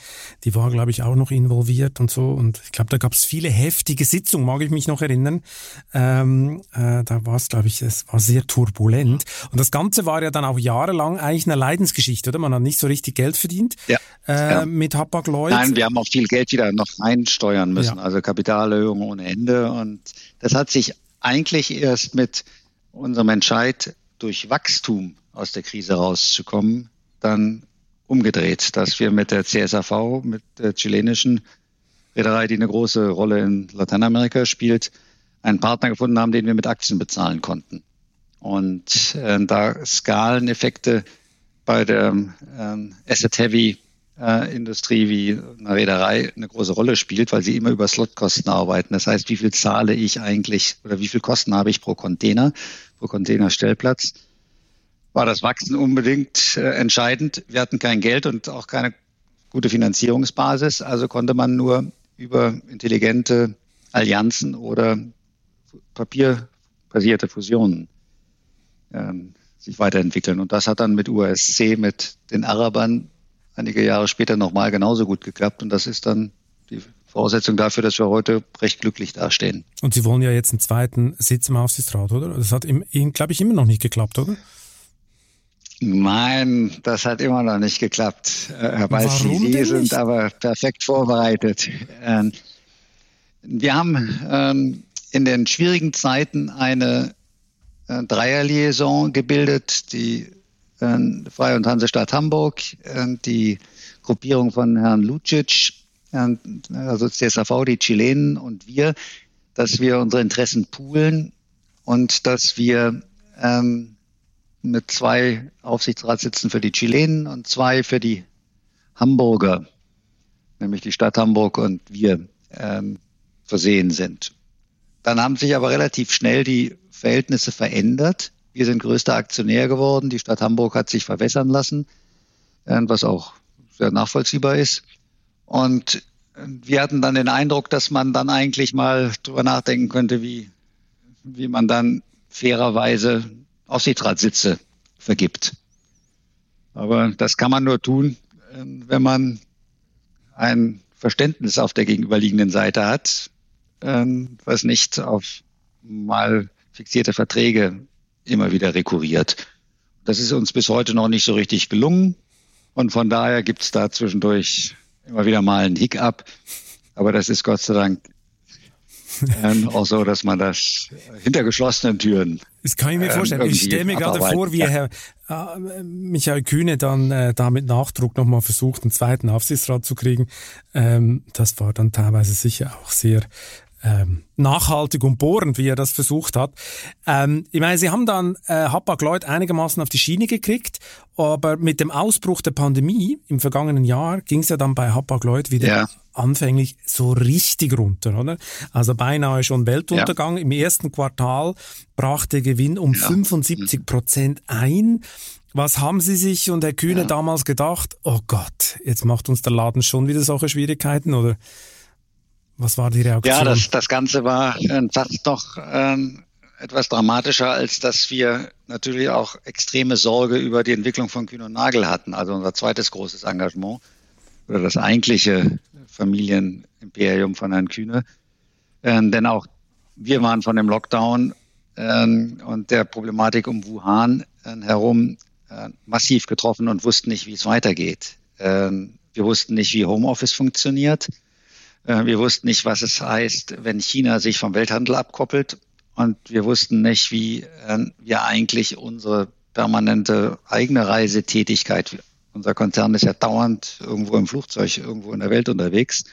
Die war, glaube ich, auch noch involviert und so. Und ich glaube, da gab es viele heftige Sitzungen, mag ich mich noch erinnern. Ähm, äh, da war es, glaube ich, es war sehr turbulent. Und das Ganze war ja dann auch jahrelang eigentlich eine Leidensgeschichte, oder? Man hat nicht so richtig Geld verdient ja. Äh, ja. mit Hapag-Lloyd. Nein, wir haben auch viel Geld wieder noch einsteuern müssen, also Kapitalerhöhungen ohne Ende. Ende. Und das hat sich eigentlich erst mit unserem Entscheid, durch Wachstum aus der Krise rauszukommen, dann umgedreht, dass wir mit der CSAV, mit der chilenischen Reederei, die eine große Rolle in Lateinamerika spielt, einen Partner gefunden haben, den wir mit Aktien bezahlen konnten. Und äh, da Skaleneffekte bei der äh, Asset Heavy äh, Industrie wie eine Reederei eine große Rolle spielt, weil sie immer über Slotkosten arbeiten. Das heißt, wie viel zahle ich eigentlich oder wie viel Kosten habe ich pro Container, pro Containerstellplatz? War das Wachsen unbedingt äh, entscheidend. Wir hatten kein Geld und auch keine gute Finanzierungsbasis, also konnte man nur über intelligente Allianzen oder papierbasierte Fusionen ähm, sich weiterentwickeln. Und das hat dann mit USC, mit den Arabern einige Jahre später nochmal genauso gut geklappt. Und das ist dann die Voraussetzung dafür, dass wir heute recht glücklich dastehen. Und Sie wollen ja jetzt einen zweiten Sitz im Aufsichtsrat, oder? Das hat Ihnen, glaube ich, immer noch nicht geklappt, oder? Nein, das hat immer noch nicht geklappt, äh, Herr Balzi. Sie sind aber perfekt vorbereitet. Ähm, wir haben ähm, in den schwierigen Zeiten eine äh, Dreierliaison gebildet, die Freie und Hansestadt Hamburg, äh, die Gruppierung von Herrn Lucic, äh, also CSAV, die Chilenen und wir, dass wir unsere Interessen poolen und dass wir ähm, mit zwei Aufsichtsratssitzen für die Chilenen und zwei für die Hamburger, nämlich die Stadt Hamburg und wir, ähm, versehen sind. Dann haben sich aber relativ schnell die Verhältnisse verändert. Wir sind größter Aktionär geworden. Die Stadt Hamburg hat sich verwässern lassen, äh, was auch sehr nachvollziehbar ist. Und äh, wir hatten dann den Eindruck, dass man dann eigentlich mal drüber nachdenken könnte, wie, wie man dann fairerweise Aufsichtsratssitze vergibt. Aber das kann man nur tun, äh, wenn man ein Verständnis auf der gegenüberliegenden Seite hat, was nicht auf mal fixierte Verträge immer wieder rekurriert. Das ist uns bis heute noch nicht so richtig gelungen. Und von daher gibt es da zwischendurch immer wieder mal einen Hiccup. Aber das ist Gott sei Dank ähm, auch so, dass man das hinter geschlossenen Türen. Das kann ich mir ähm, vorstellen. Ich stelle mir gerade vor, wie ja. Herr äh, Michael Kühne dann äh, da mit Nachdruck nochmal versucht, einen zweiten Aufsichtsrat zu kriegen. Ähm, das war dann teilweise sicher auch sehr ähm, nachhaltig und bohrend, wie er das versucht hat. Ähm, ich meine, sie haben dann äh, Hapag-Lloyd einigermaßen auf die Schiene gekriegt, aber mit dem Ausbruch der Pandemie im vergangenen Jahr ging es ja dann bei Hapag-Lloyd wieder ja. anfänglich so richtig runter, oder? Also beinahe schon Weltuntergang. Ja. Im ersten Quartal brach der Gewinn um ja. 75 Prozent ein. Was haben Sie sich und Herr Kühne damals gedacht? Oh Gott, jetzt macht uns der Laden schon wieder solche Schwierigkeiten, oder? Was war die Reaktion? Ja, das, das Ganze war äh, fast noch äh, etwas dramatischer, als dass wir natürlich auch extreme Sorge über die Entwicklung von Kühn und Nagel hatten. Also unser zweites großes Engagement oder das eigentliche Familienimperium von Herrn Kühne. Äh, denn auch wir waren von dem Lockdown äh, und der Problematik um Wuhan äh, herum äh, massiv getroffen und wussten nicht, wie es weitergeht. Ähm, wir wussten nicht, wie Homeoffice funktioniert. Äh, wir wussten nicht, was es heißt, wenn China sich vom Welthandel abkoppelt. Und wir wussten nicht, wie äh, wir eigentlich unsere permanente eigene Reisetätigkeit, unser Konzern ist ja dauernd irgendwo im Flugzeug, irgendwo in der Welt unterwegs,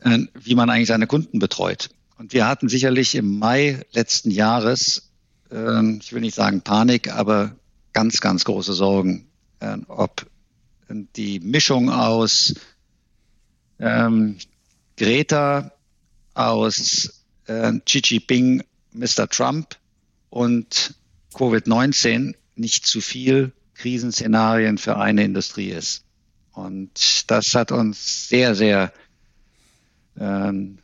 äh, wie man eigentlich seine Kunden betreut. Und wir hatten sicherlich im Mai letzten Jahres, ich will nicht sagen Panik, aber ganz, ganz große Sorgen, ob die Mischung aus ähm, Greta aus äh, Xi Jinping, Mr. Trump und Covid-19 nicht zu viel Krisenszenarien für eine Industrie ist. Und das hat uns sehr, sehr ähm,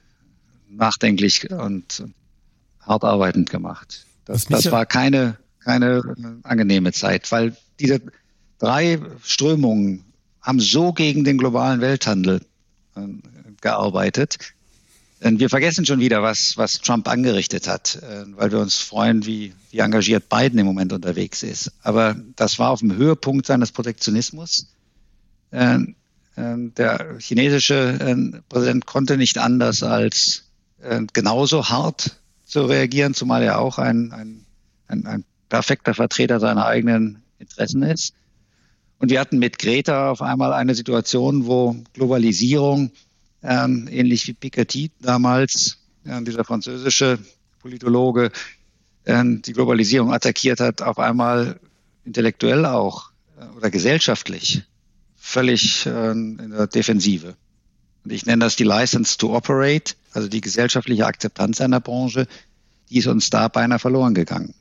nachdenklich und hart arbeitend gemacht. Das, das war keine, keine angenehme Zeit, weil diese drei Strömungen haben so gegen den globalen Welthandel gearbeitet. Denn wir vergessen schon wieder, was, was Trump angerichtet hat, äh, weil wir uns freuen, wie, wie engagiert Biden im Moment unterwegs ist. Aber das war auf dem Höhepunkt seines Protektionismus. Äh, der chinesische Präsident konnte nicht anders als genauso hart zu reagieren, zumal er auch ein, ein, ein perfekter Vertreter seiner eigenen Interessen ist. Und wir hatten mit Greta auf einmal eine Situation, wo Globalisierung, ähm, ähnlich wie Piketty damals, äh, dieser französische Politologe, äh, die Globalisierung attackiert hat, auf einmal intellektuell auch äh, oder gesellschaftlich völlig äh, in der Defensive. Und ich nenne das die License to Operate, also die gesellschaftliche Akzeptanz einer Branche, die ist uns da beinahe verloren gegangen.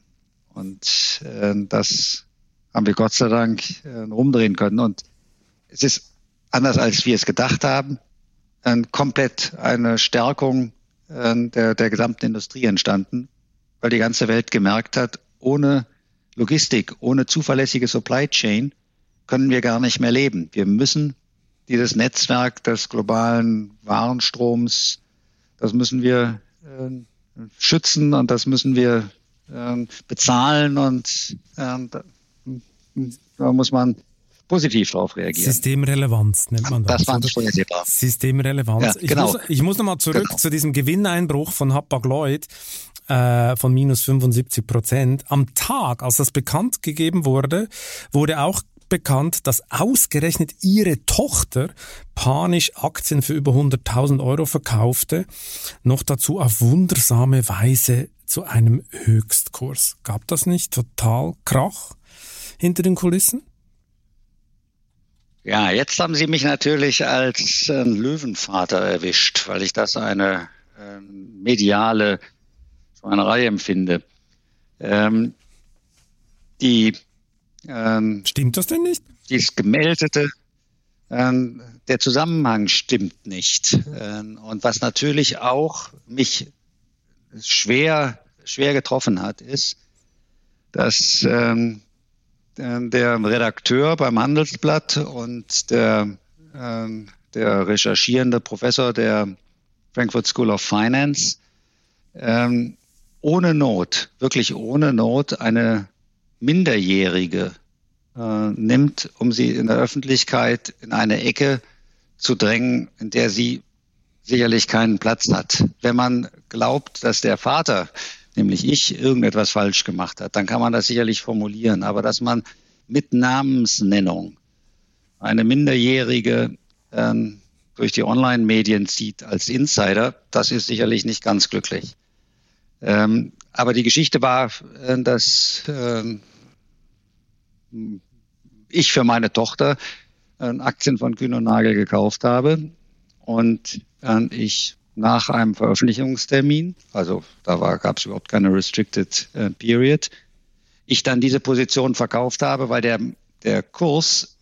Und äh, das haben wir Gott sei Dank äh, rumdrehen können. Und es ist anders, als wir es gedacht haben, komplett eine Stärkung äh, der, der gesamten Industrie entstanden, weil die ganze Welt gemerkt hat, ohne Logistik, ohne zuverlässige Supply Chain können wir gar nicht mehr leben. Wir müssen dieses Netzwerk des globalen Warenstroms, das müssen wir äh, schützen und das müssen wir äh, bezahlen und äh, da muss man positiv darauf reagieren. Systemrelevanz nennt man das. Das war vorhersehbar. Systemrelevanz. Ja, genau. ich, muss, ich muss nochmal zurück genau. zu diesem Gewinneinbruch von Hapag-Lloyd äh, von minus 75 Prozent. Am Tag, als das bekannt gegeben wurde, wurde auch bekannt, dass ausgerechnet ihre Tochter panisch Aktien für über 100.000 Euro verkaufte, noch dazu auf wundersame Weise zu einem Höchstkurs. Gab das nicht total Krach? Hinter den Kulissen? Ja, jetzt haben Sie mich natürlich als äh, Löwenvater erwischt, weil ich das eine äh, mediale Schweinerei empfinde. Ähm, die ähm, Stimmt das denn nicht? Dies gemeldete, ähm, der Zusammenhang stimmt nicht. Ähm, und was natürlich auch mich schwer, schwer getroffen hat, ist, dass ähm, der Redakteur beim Handelsblatt und der, ähm, der recherchierende Professor der Frankfurt School of Finance ähm, ohne Not, wirklich ohne Not eine Minderjährige äh, nimmt, um sie in der Öffentlichkeit in eine Ecke zu drängen, in der sie sicherlich keinen Platz hat. Wenn man glaubt, dass der Vater nämlich ich, irgendetwas falsch gemacht hat, dann kann man das sicherlich formulieren. Aber dass man mit Namensnennung eine Minderjährige ähm, durch die Online-Medien zieht als Insider, das ist sicherlich nicht ganz glücklich. Ähm, aber die Geschichte war, äh, dass äh, ich für meine Tochter äh, Aktien von Kühn und Nagel gekauft habe und äh, ich nach einem Veröffentlichungstermin, also da gab es überhaupt keine Restricted äh, Period, ich dann diese Position verkauft habe, weil der, der Kurs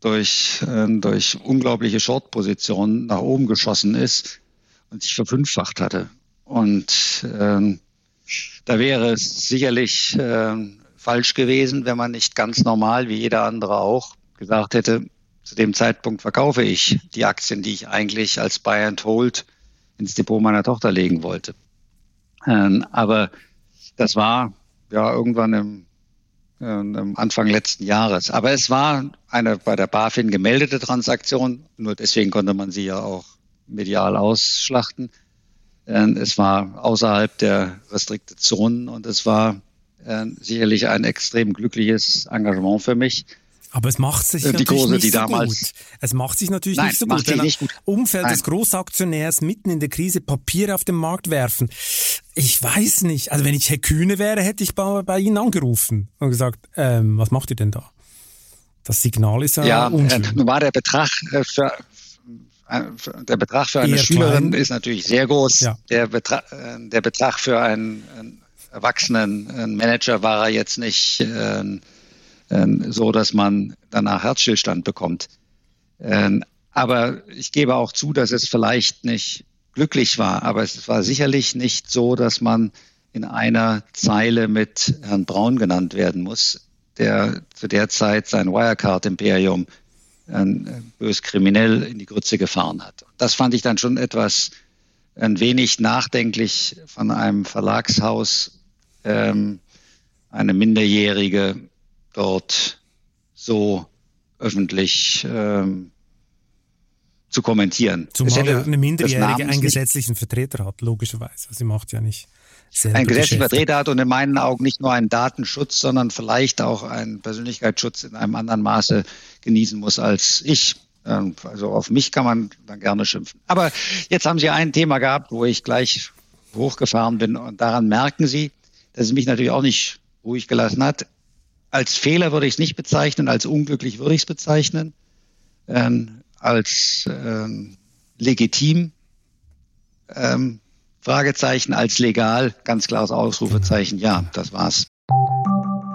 durch, äh, durch unglaubliche Short-Positionen nach oben geschossen ist und sich verfünffacht hatte. Und äh, da wäre es sicherlich äh, falsch gewesen, wenn man nicht ganz normal, wie jeder andere auch, gesagt hätte, zu dem Zeitpunkt verkaufe ich die Aktien, die ich eigentlich als Buy and Hold ins Depot meiner Tochter legen wollte. Ähm, aber das war ja irgendwann im, äh, im Anfang letzten Jahres. Aber es war eine bei der BaFin gemeldete Transaktion. Nur deswegen konnte man sie ja auch medial ausschlachten. Ähm, es war außerhalb der Restricted Zonen und es war äh, sicherlich ein extrem glückliches Engagement für mich. Aber es macht sich die natürlich Kurse, nicht so gut. Es macht sich natürlich Nein, nicht so gut. Wenn nicht gut. Umfeld Nein. des Großaktionärs mitten in der Krise Papiere auf den Markt werfen. Ich weiß nicht. Also wenn ich Herr Kühne wäre, hätte ich bei, bei Ihnen angerufen und gesagt, ähm, was macht ihr denn da? Das Signal ist ja Ja, äh, nun war der Betrag äh, für, äh, der Betrag für eine Eher Schülerin klein. ist natürlich sehr groß. Ja. Der, Betrag, äh, der Betrag für einen, einen erwachsenen Manager war er jetzt nicht äh, so dass man danach Herzstillstand bekommt. Ähm, aber ich gebe auch zu, dass es vielleicht nicht glücklich war, aber es war sicherlich nicht so, dass man in einer Zeile mit Herrn Braun genannt werden muss, der zu der Zeit sein Wirecard-Imperium äh, bös kriminell in die Grütze gefahren hat. Das fand ich dann schon etwas ein wenig nachdenklich von einem Verlagshaus, ähm, eine Minderjährige dort so öffentlich ähm, zu kommentieren. Zumal ja eine Minderjährige einen gesetzlichen Vertreter hat, logischerweise. Sie macht ja nicht ein gesetzlicher Vertreter hat und in meinen Augen nicht nur einen Datenschutz, sondern vielleicht auch einen Persönlichkeitsschutz in einem anderen Maße genießen muss als ich. Ähm, also auf mich kann man dann gerne schimpfen. Aber jetzt haben Sie ein Thema gehabt, wo ich gleich hochgefahren bin und daran merken Sie, dass es mich natürlich auch nicht ruhig gelassen hat. Als Fehler würde ich es nicht bezeichnen, als unglücklich würde ich es bezeichnen, ähm, als ähm, legitim, ähm, Fragezeichen, als legal, ganz klares Ausrufezeichen, ja, das war's.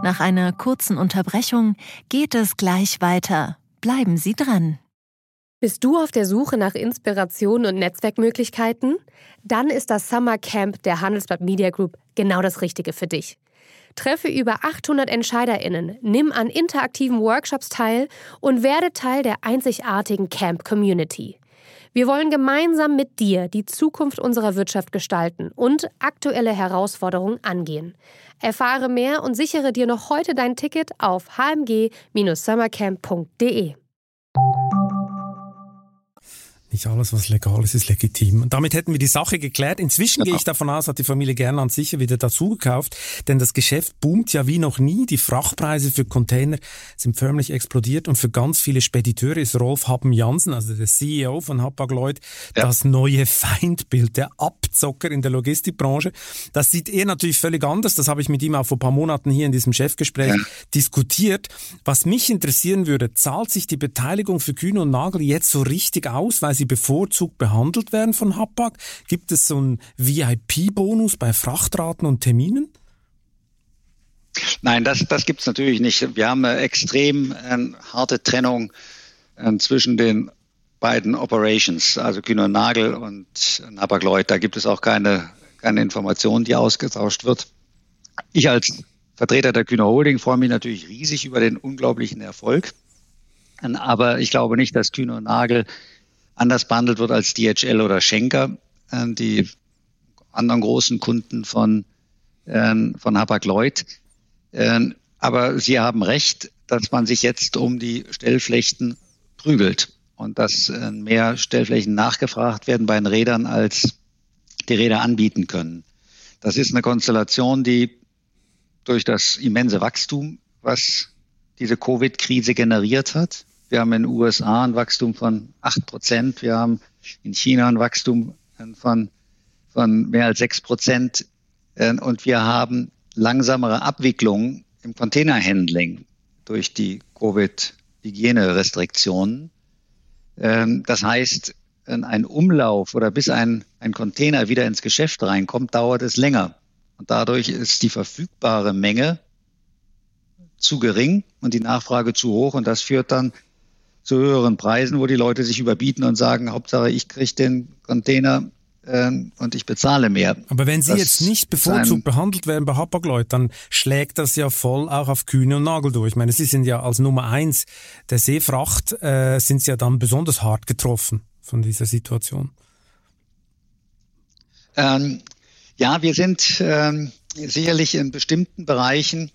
Nach einer kurzen Unterbrechung geht es gleich weiter. Bleiben Sie dran. Bist du auf der Suche nach Inspiration und Netzwerkmöglichkeiten? Dann ist das Summer Camp der Handelsblatt Media Group genau das Richtige für dich. Treffe über 800 EntscheiderInnen, nimm an interaktiven Workshops teil und werde Teil der einzigartigen Camp Community. Wir wollen gemeinsam mit dir die Zukunft unserer Wirtschaft gestalten und aktuelle Herausforderungen angehen. Erfahre mehr und sichere dir noch heute dein Ticket auf hmg-summercamp.de. Nicht alles, was legal ist, ist legitim. Und damit hätten wir die Sache geklärt. Inzwischen ja. gehe ich davon aus, hat die Familie Gernland sicher wieder dazugekauft, denn das Geschäft boomt ja wie noch nie. Die Frachtpreise für Container sind förmlich explodiert und für ganz viele Spediteure ist Rolf Happen Jansen, also der CEO von Hapag-Lloyd, ja. das neue Feindbild, der Abzocker in der Logistikbranche. Das sieht er natürlich völlig anders. Das habe ich mit ihm auch vor ein paar Monaten hier in diesem Chefgespräch ja. diskutiert. Was mich interessieren würde, zahlt sich die Beteiligung für Kühne und Nagel jetzt so richtig aus, weil sie sie bevorzugt behandelt werden von Hapag? Gibt es so einen VIP-Bonus bei Frachtraten und Terminen? Nein, das, das gibt es natürlich nicht. Wir haben eine extrem äh, harte Trennung äh, zwischen den beiden Operations, also Kühne und Nagel und Hapag-Lloyd. Da gibt es auch keine, keine Information, die ausgetauscht wird. Ich als Vertreter der Kühne Holding freue mich natürlich riesig über den unglaublichen Erfolg. Aber ich glaube nicht, dass Kühne und Nagel anders behandelt wird als DHL oder Schenker, äh, die anderen großen Kunden von, äh, von Hapag-Lloyd. Äh, aber Sie haben recht, dass man sich jetzt um die Stellflächen prügelt und dass äh, mehr Stellflächen nachgefragt werden bei den Rädern, als die Räder anbieten können. Das ist eine Konstellation, die durch das immense Wachstum, was diese Covid-Krise generiert hat, wir haben in den USA ein Wachstum von 8 Prozent. Wir haben in China ein Wachstum von, von mehr als 6 Prozent. Äh, und wir haben langsamere Abwicklungen im Containerhandling durch die Covid-Hygienerestriktionen. Ähm, das heißt, ein Umlauf oder bis ein, ein Container wieder ins Geschäft reinkommt, dauert es länger. Und dadurch ist die verfügbare Menge zu gering und die Nachfrage zu hoch. Und das führt dann zu höheren Preisen, wo die Leute sich überbieten und sagen, Hauptsache ich kriege den Container ähm, und ich bezahle mehr. Aber wenn Sie das jetzt nicht bevorzugt behandelt werden bei Hapag-Lloyd, dann schlägt das ja voll auch auf Kühne und Nagel durch. Ich meine, Sie sind ja als Nummer eins der Seefracht, äh, sind Sie ja dann besonders hart getroffen von dieser Situation. Ähm, ja, wir sind ähm, sicherlich in bestimmten Bereichen,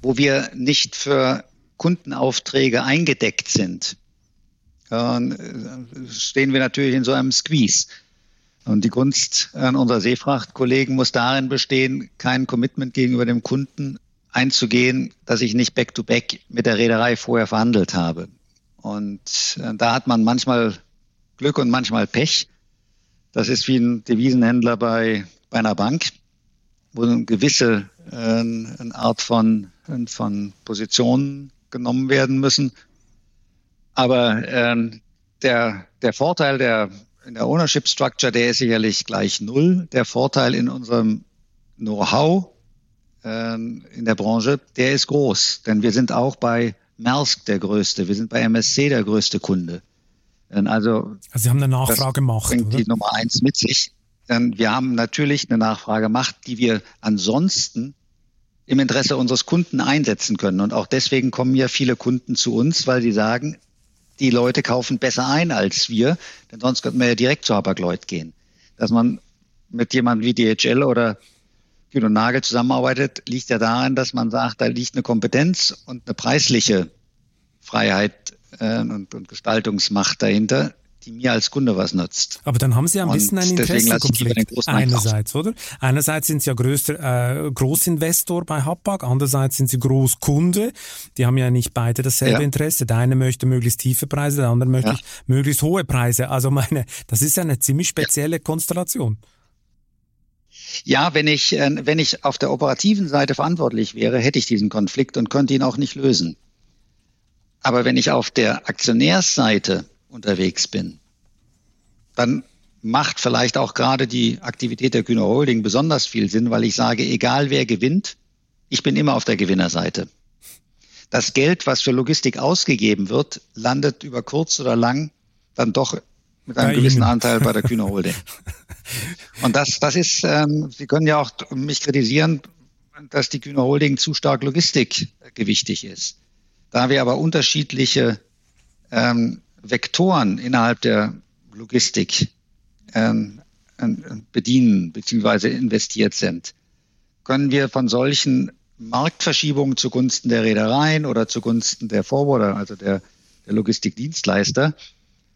wo wir nicht für Kundenaufträge eingedeckt sind, äh, stehen wir natürlich in so einem Squeeze. Und die Kunst unserer Seefrachtkollegen muss darin bestehen, kein Commitment gegenüber dem Kunden einzugehen, dass ich nicht back-to-back -back mit der Reederei vorher verhandelt habe. Und äh, da hat man manchmal Glück und manchmal Pech. Das ist wie ein Devisenhändler bei, bei einer Bank, wo eine gewisse äh, eine Art von, von Positionen genommen werden müssen. Aber ähm, der, der Vorteil der, in der Ownership Structure, der ist sicherlich gleich null. Der Vorteil in unserem Know-how äh, in der Branche, der ist groß. Denn wir sind auch bei Maersk der größte, wir sind bei MSC der größte Kunde. Also, also Sie haben eine Nachfragemacht. Das bringt oder? die Nummer eins mit sich. Wir haben natürlich eine Nachfragemacht, die wir ansonsten im Interesse unseres Kunden einsetzen können. Und auch deswegen kommen ja viele Kunden zu uns, weil sie sagen, die Leute kaufen besser ein als wir, denn sonst könnten wir ja direkt zu Hapag-Lloyd gehen. Dass man mit jemandem wie DHL oder Kühn und Nagel zusammenarbeitet, liegt ja daran, dass man sagt, da liegt eine Kompetenz und eine preisliche Freiheit äh, und, und Gestaltungsmacht dahinter, die mir als Kunde was nutzt. Aber dann haben Sie ein bisschen einen Interessenkonflikt einerseits, oder? Einerseits sind Sie ja größter äh, Großinvestor bei Hapag, andererseits sind Sie Großkunde. Die haben ja nicht beide dasselbe ja. Interesse. Der eine möchte möglichst tiefe Preise, der andere möchte ja. möglichst hohe Preise. Also meine, das ist ja eine ziemlich spezielle ja. Konstellation. Ja, wenn ich, äh, wenn ich auf der operativen Seite verantwortlich wäre, hätte ich diesen Konflikt und könnte ihn auch nicht lösen. Aber wenn ich auf der Aktionärsseite unterwegs bin, dann macht vielleicht auch gerade die Aktivität der Kühner Holding besonders viel Sinn, weil ich sage, egal wer gewinnt, ich bin immer auf der Gewinnerseite. Das Geld, was für Logistik ausgegeben wird, landet über kurz oder lang dann doch mit einem bei gewissen Ihnen. Anteil bei der Kühner Holding. Und das, das ist, ähm, Sie können ja auch mich kritisieren, dass die Kühner Holding zu stark logistikgewichtig ist. Da wir aber unterschiedliche ähm, Vektoren innerhalb der Logistik ähm, bedienen bzw. investiert sind, können wir von solchen Marktverschiebungen zugunsten der Reedereien oder zugunsten der Forwarder, also der, der Logistikdienstleister,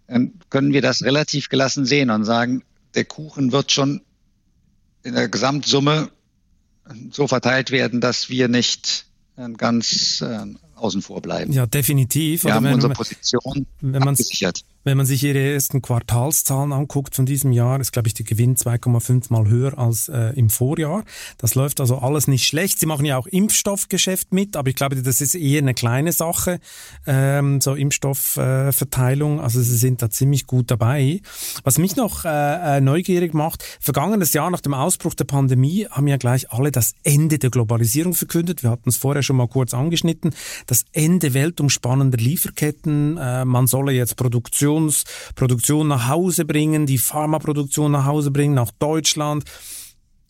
ähm, können wir das relativ gelassen sehen und sagen, der Kuchen wird schon in der Gesamtsumme so verteilt werden, dass wir nicht ganz äh, außen vor bleiben. Ja, definitiv. Wir Oder haben wenn, unsere Position wenn abgesichert. Wenn man sich ihre ersten Quartalszahlen anguckt von diesem Jahr, ist, glaube ich, der Gewinn 2,5 mal höher als äh, im Vorjahr. Das läuft also alles nicht schlecht. Sie machen ja auch Impfstoffgeschäft mit, aber ich glaube, das ist eher eine kleine Sache, ähm, so Impfstoffverteilung. Äh, also sie sind da ziemlich gut dabei. Was mich noch äh, äh, neugierig macht, vergangenes Jahr nach dem Ausbruch der Pandemie haben ja gleich alle das Ende der Globalisierung verkündet. Wir hatten es vorher schon mal kurz angeschnitten. Das Ende weltumspannender Lieferketten. Äh, man solle jetzt Produktion Produktionsproduktion nach Hause bringen, die Pharmaproduktion nach Hause bringen, nach Deutschland.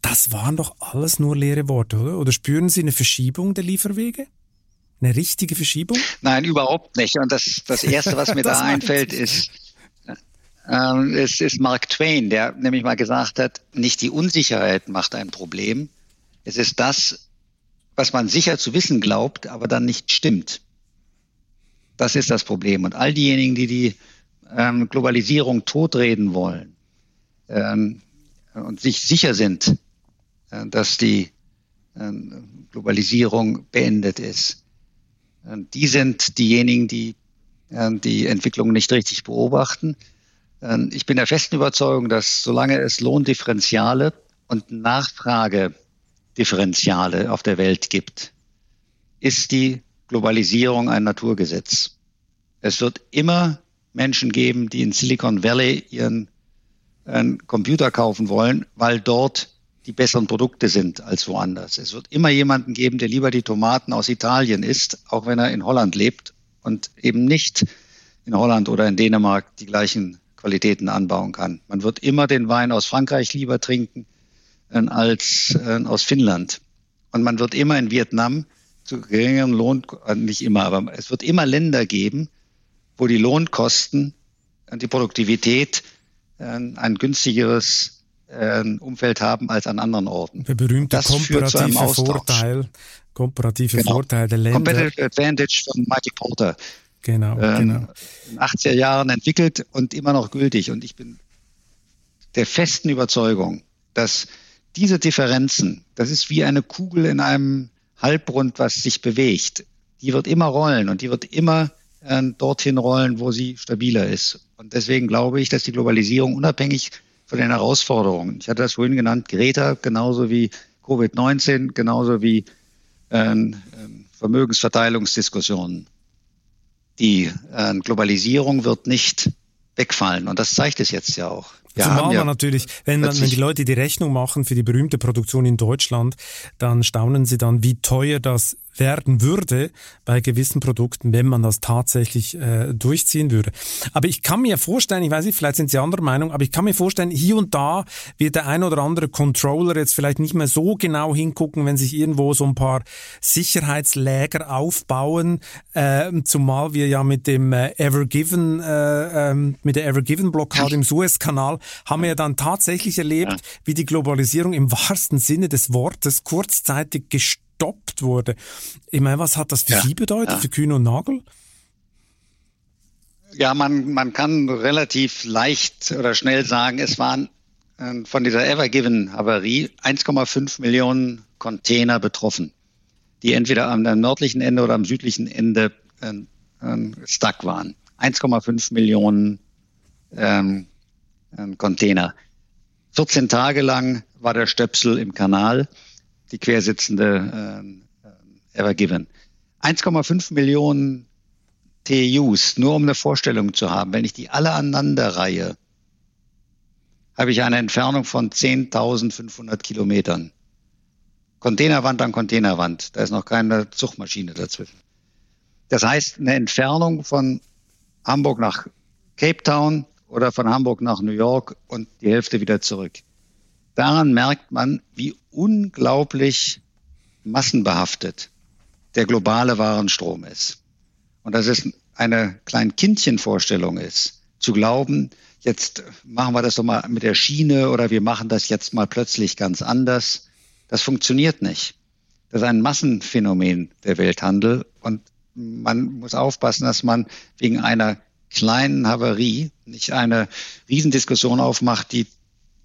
Das waren doch alles nur leere Worte, oder? Oder spüren Sie eine Verschiebung der Lieferwege? Eine richtige Verschiebung? Nein, überhaupt nicht. Und das, das Erste, was mir da einfällt, ist, ähm, es ist Mark Twain, der nämlich mal gesagt hat, nicht die Unsicherheit macht ein Problem. Es ist das, was man sicher zu wissen glaubt, aber dann nicht stimmt. Das ist das Problem. Und all diejenigen, die die ähm, Globalisierung totreden wollen ähm, und sich sicher sind, äh, dass die äh, Globalisierung beendet ist. Äh, die sind diejenigen, die äh, die Entwicklung nicht richtig beobachten. Ähm, ich bin der festen Überzeugung, dass solange es Lohndifferenziale und Nachfragedifferenziale auf der Welt gibt, ist die Globalisierung ein Naturgesetz. Es wird immer Menschen geben, die in Silicon Valley ihren äh, Computer kaufen wollen, weil dort die besseren Produkte sind als woanders. Es wird immer jemanden geben, der lieber die Tomaten aus Italien isst, auch wenn er in Holland lebt und eben nicht in Holland oder in Dänemark die gleichen Qualitäten anbauen kann. Man wird immer den Wein aus Frankreich lieber trinken äh, als äh, aus Finnland. Und man wird immer in Vietnam zu geringerem Lohn, äh, nicht immer, aber es wird immer Länder geben, wo die Lohnkosten und die Produktivität äh, ein günstigeres äh, Umfeld haben als an anderen Orten. Der berühmte komparative Vorteil, komparative genau. Vorteil der Länder. Competitive Advantage von Michael Porter. Genau, ähm, genau. In den 80er Jahren entwickelt und immer noch gültig. Und ich bin der festen Überzeugung, dass diese Differenzen, das ist wie eine Kugel in einem Halbrund, was sich bewegt. Die wird immer rollen und die wird immer dorthin rollen, wo sie stabiler ist. Und deswegen glaube ich, dass die Globalisierung unabhängig von den Herausforderungen, ich hatte das vorhin genannt, Greta, genauso wie Covid-19, genauso wie äh, Vermögensverteilungsdiskussionen. Die äh, Globalisierung wird nicht wegfallen. Und das zeigt es jetzt ja auch. Zumal man natürlich, wenn, man, wenn die Leute die Rechnung machen für die berühmte Produktion in Deutschland, dann staunen sie dann, wie teuer das werden würde bei gewissen Produkten, wenn man das tatsächlich äh, durchziehen würde. Aber ich kann mir vorstellen, ich weiß nicht, vielleicht sind Sie anderer Meinung, aber ich kann mir vorstellen, hier und da wird der ein oder andere Controller jetzt vielleicht nicht mehr so genau hingucken, wenn sich irgendwo so ein paar Sicherheitsläger aufbauen, äh, zumal wir ja mit dem äh, Evergiven, äh, ähm, mit der Evergiven Blockade im Suezkanal haben wir ja dann tatsächlich erlebt, wie die Globalisierung im wahrsten Sinne des Wortes kurzzeitig gestört gestoppt wurde. Ich meine, was hat das für ja, Sie bedeutet, ja. für Kühn und Nagel? Ja, man, man kann relativ leicht oder schnell sagen, es waren äh, von dieser Evergiven-Havarie 1,5 Millionen Container betroffen, die entweder am nördlichen Ende oder am südlichen Ende äh, äh, stuck waren. 1,5 Millionen ähm, äh, Container. 14 Tage lang war der Stöpsel im Kanal die quersitzende äh, Ever Given. 1,5 Millionen TUs, nur um eine Vorstellung zu haben. Wenn ich die alle aneinander reihe, habe ich eine Entfernung von 10.500 Kilometern. Containerwand an Containerwand. Da ist noch keine Zugmaschine dazwischen. Das heißt, eine Entfernung von Hamburg nach Cape Town oder von Hamburg nach New York und die Hälfte wieder zurück. Daran merkt man, wie unglaublich massenbehaftet der globale Warenstrom ist. Und dass es eine Kleinkindchenvorstellung ist, zu glauben, jetzt machen wir das doch mal mit der Schiene oder wir machen das jetzt mal plötzlich ganz anders. Das funktioniert nicht. Das ist ein Massenphänomen der Welthandel und man muss aufpassen, dass man wegen einer kleinen Havarie nicht eine Riesendiskussion aufmacht, die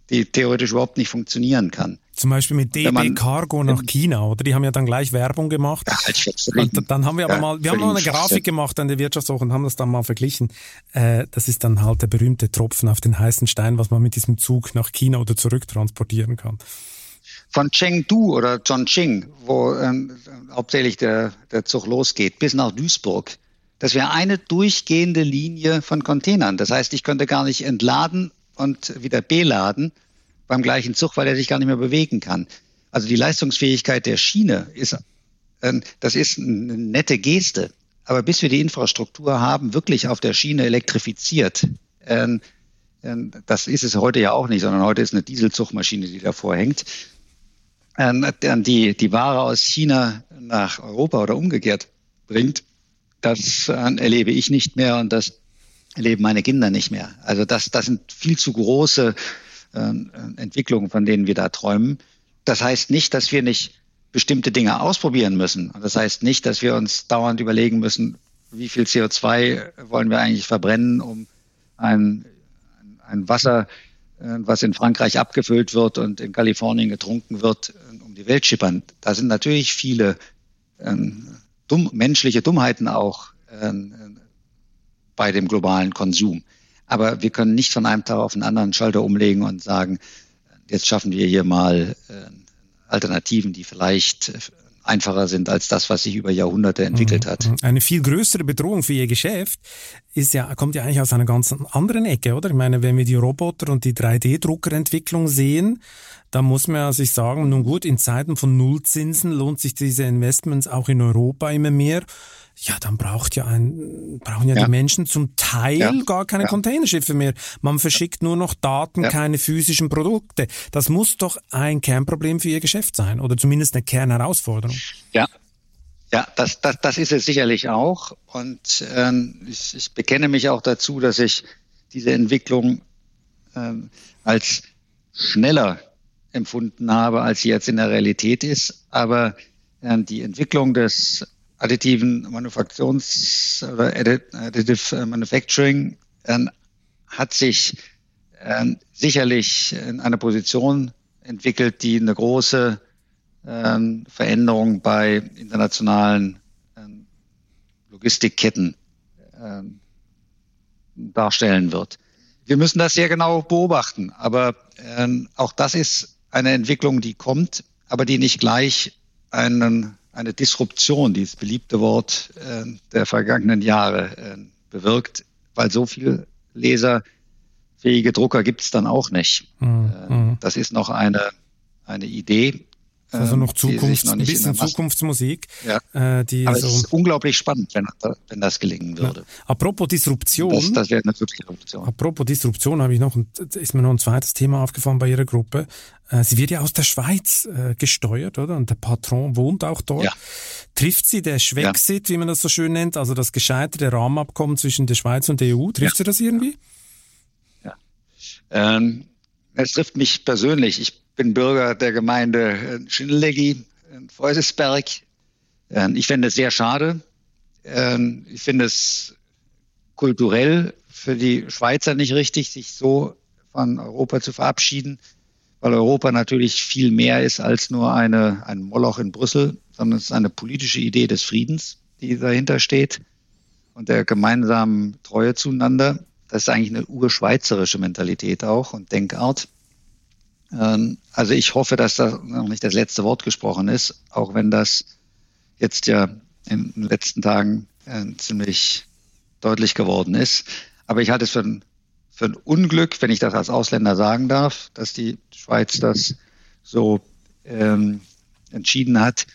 die theoretisch überhaupt nicht funktionieren kann. Zum Beispiel mit DB man, Cargo nach China, oder? Die haben ja dann gleich Werbung gemacht. Ja, und dann haben wir aber ja, mal, wir haben mal eine Grafik gemacht an der Wirtschaftswoche und haben das dann mal verglichen. Äh, das ist dann halt der berühmte Tropfen auf den heißen Stein, was man mit diesem Zug nach China oder zurück transportieren kann. Von Chengdu oder Chongqing, wo ähm, hauptsächlich der, der Zug losgeht, bis nach Duisburg, das wäre eine durchgehende Linie von Containern. Das heißt, ich könnte gar nicht entladen und wieder beladen beim gleichen Zug, weil er sich gar nicht mehr bewegen kann. Also die Leistungsfähigkeit der Schiene ist, äh, das ist eine nette Geste. Aber bis wir die Infrastruktur haben, wirklich auf der Schiene elektrifiziert, äh, äh, das ist es heute ja auch nicht, sondern heute ist eine Dieselzugmaschine, die davor hängt. Ähm, die, die Ware aus China nach Europa oder umgekehrt bringt, das äh, erlebe ich nicht mehr und das erleben meine Kinder nicht mehr. Also das, das sind viel zu große äh, Entwicklungen, von denen wir da träumen. Das heißt nicht, dass wir nicht bestimmte Dinge ausprobieren müssen. Das heißt nicht, dass wir uns dauernd überlegen müssen, wie viel CO2 wollen wir eigentlich verbrennen, um ein, ein Wasser, äh, was in Frankreich abgefüllt wird und in Kalifornien getrunken wird, um die Welt schippern. Da sind natürlich viele ähm, dumm, menschliche Dummheiten auch ähm, bei dem globalen Konsum. Aber wir können nicht von einem Tag auf den anderen Schalter umlegen und sagen, jetzt schaffen wir hier mal äh, Alternativen, die vielleicht äh, einfacher sind als das, was sich über Jahrhunderte entwickelt hat. Mhm. Eine viel größere Bedrohung für Ihr Geschäft ist ja, kommt ja eigentlich aus einer ganz anderen Ecke, oder? Ich meine, wenn wir die Roboter und die 3D-Druckerentwicklung sehen, dann muss man sich sagen, nun gut, in Zeiten von Nullzinsen lohnt sich diese Investments auch in Europa immer mehr ja, dann braucht ja ein, brauchen ja, ja. die Menschen zum Teil ja. gar keine ja. Containerschiffe mehr. Man verschickt nur noch Daten, keine physischen Produkte. Das muss doch ein Kernproblem für Ihr Geschäft sein oder zumindest eine Kernherausforderung. Ja. Ja, das, das, das ist es sicherlich auch. Und ähm, ich, ich bekenne mich auch dazu, dass ich diese Entwicklung ähm, als schneller empfunden habe, als sie jetzt in der Realität ist. Aber äh, die Entwicklung des additiven Manufaktions- oder Additive Manufacturing äh, hat sich äh, sicherlich in einer Position entwickelt, die eine große äh, Veränderung bei internationalen ähm, Logistikketten ähm, darstellen wird. Wir müssen das sehr genau beobachten, aber ähm, auch das ist eine Entwicklung, die kommt, aber die nicht gleich einen eine Disruption, dieses beliebte Wort äh, der vergangenen Jahre, äh, bewirkt, weil so viele Leser fähige Drucker gibt es dann auch nicht. Mhm. Das ist noch eine, eine Idee, also noch Zukunft, noch ein bisschen Zukunftsmusik. Ja. Äh, die Aber so es ist unglaublich spannend, wenn, wenn das gelingen würde. Ja. Apropos Disruption. Das, das wäre eine wirkliche Revolution. Apropos Disruption habe ich noch, ist mir noch ein zweites Thema aufgefallen bei Ihrer Gruppe. Äh, sie wird ja aus der Schweiz äh, gesteuert, oder? Und der Patron wohnt auch dort. Ja. Trifft sie der Schwexit, wie man das so schön nennt, also das gescheiterte Rahmenabkommen zwischen der Schweiz und der EU? Trifft sie das irgendwie? Ja. Ähm, es trifft mich persönlich. Ich bin Bürger der Gemeinde äh, Schindelegi in Feusesberg. Ähm, ich finde es sehr schade. Ähm, ich finde es kulturell für die Schweizer nicht richtig, sich so von Europa zu verabschieden, weil Europa natürlich viel mehr ist als nur eine, ein Moloch in Brüssel, sondern es ist eine politische Idee des Friedens, die dahinter steht und der gemeinsamen Treue zueinander. Das ist eigentlich eine urschweizerische Mentalität auch und Denkart. Ähm, also ich hoffe, dass da noch nicht das letzte Wort gesprochen ist, auch wenn das jetzt ja in den letzten Tagen äh, ziemlich deutlich geworden ist. Aber ich halte es für ein, für ein Unglück, wenn ich das als Ausländer sagen darf, dass die Schweiz das so ähm, entschieden hat.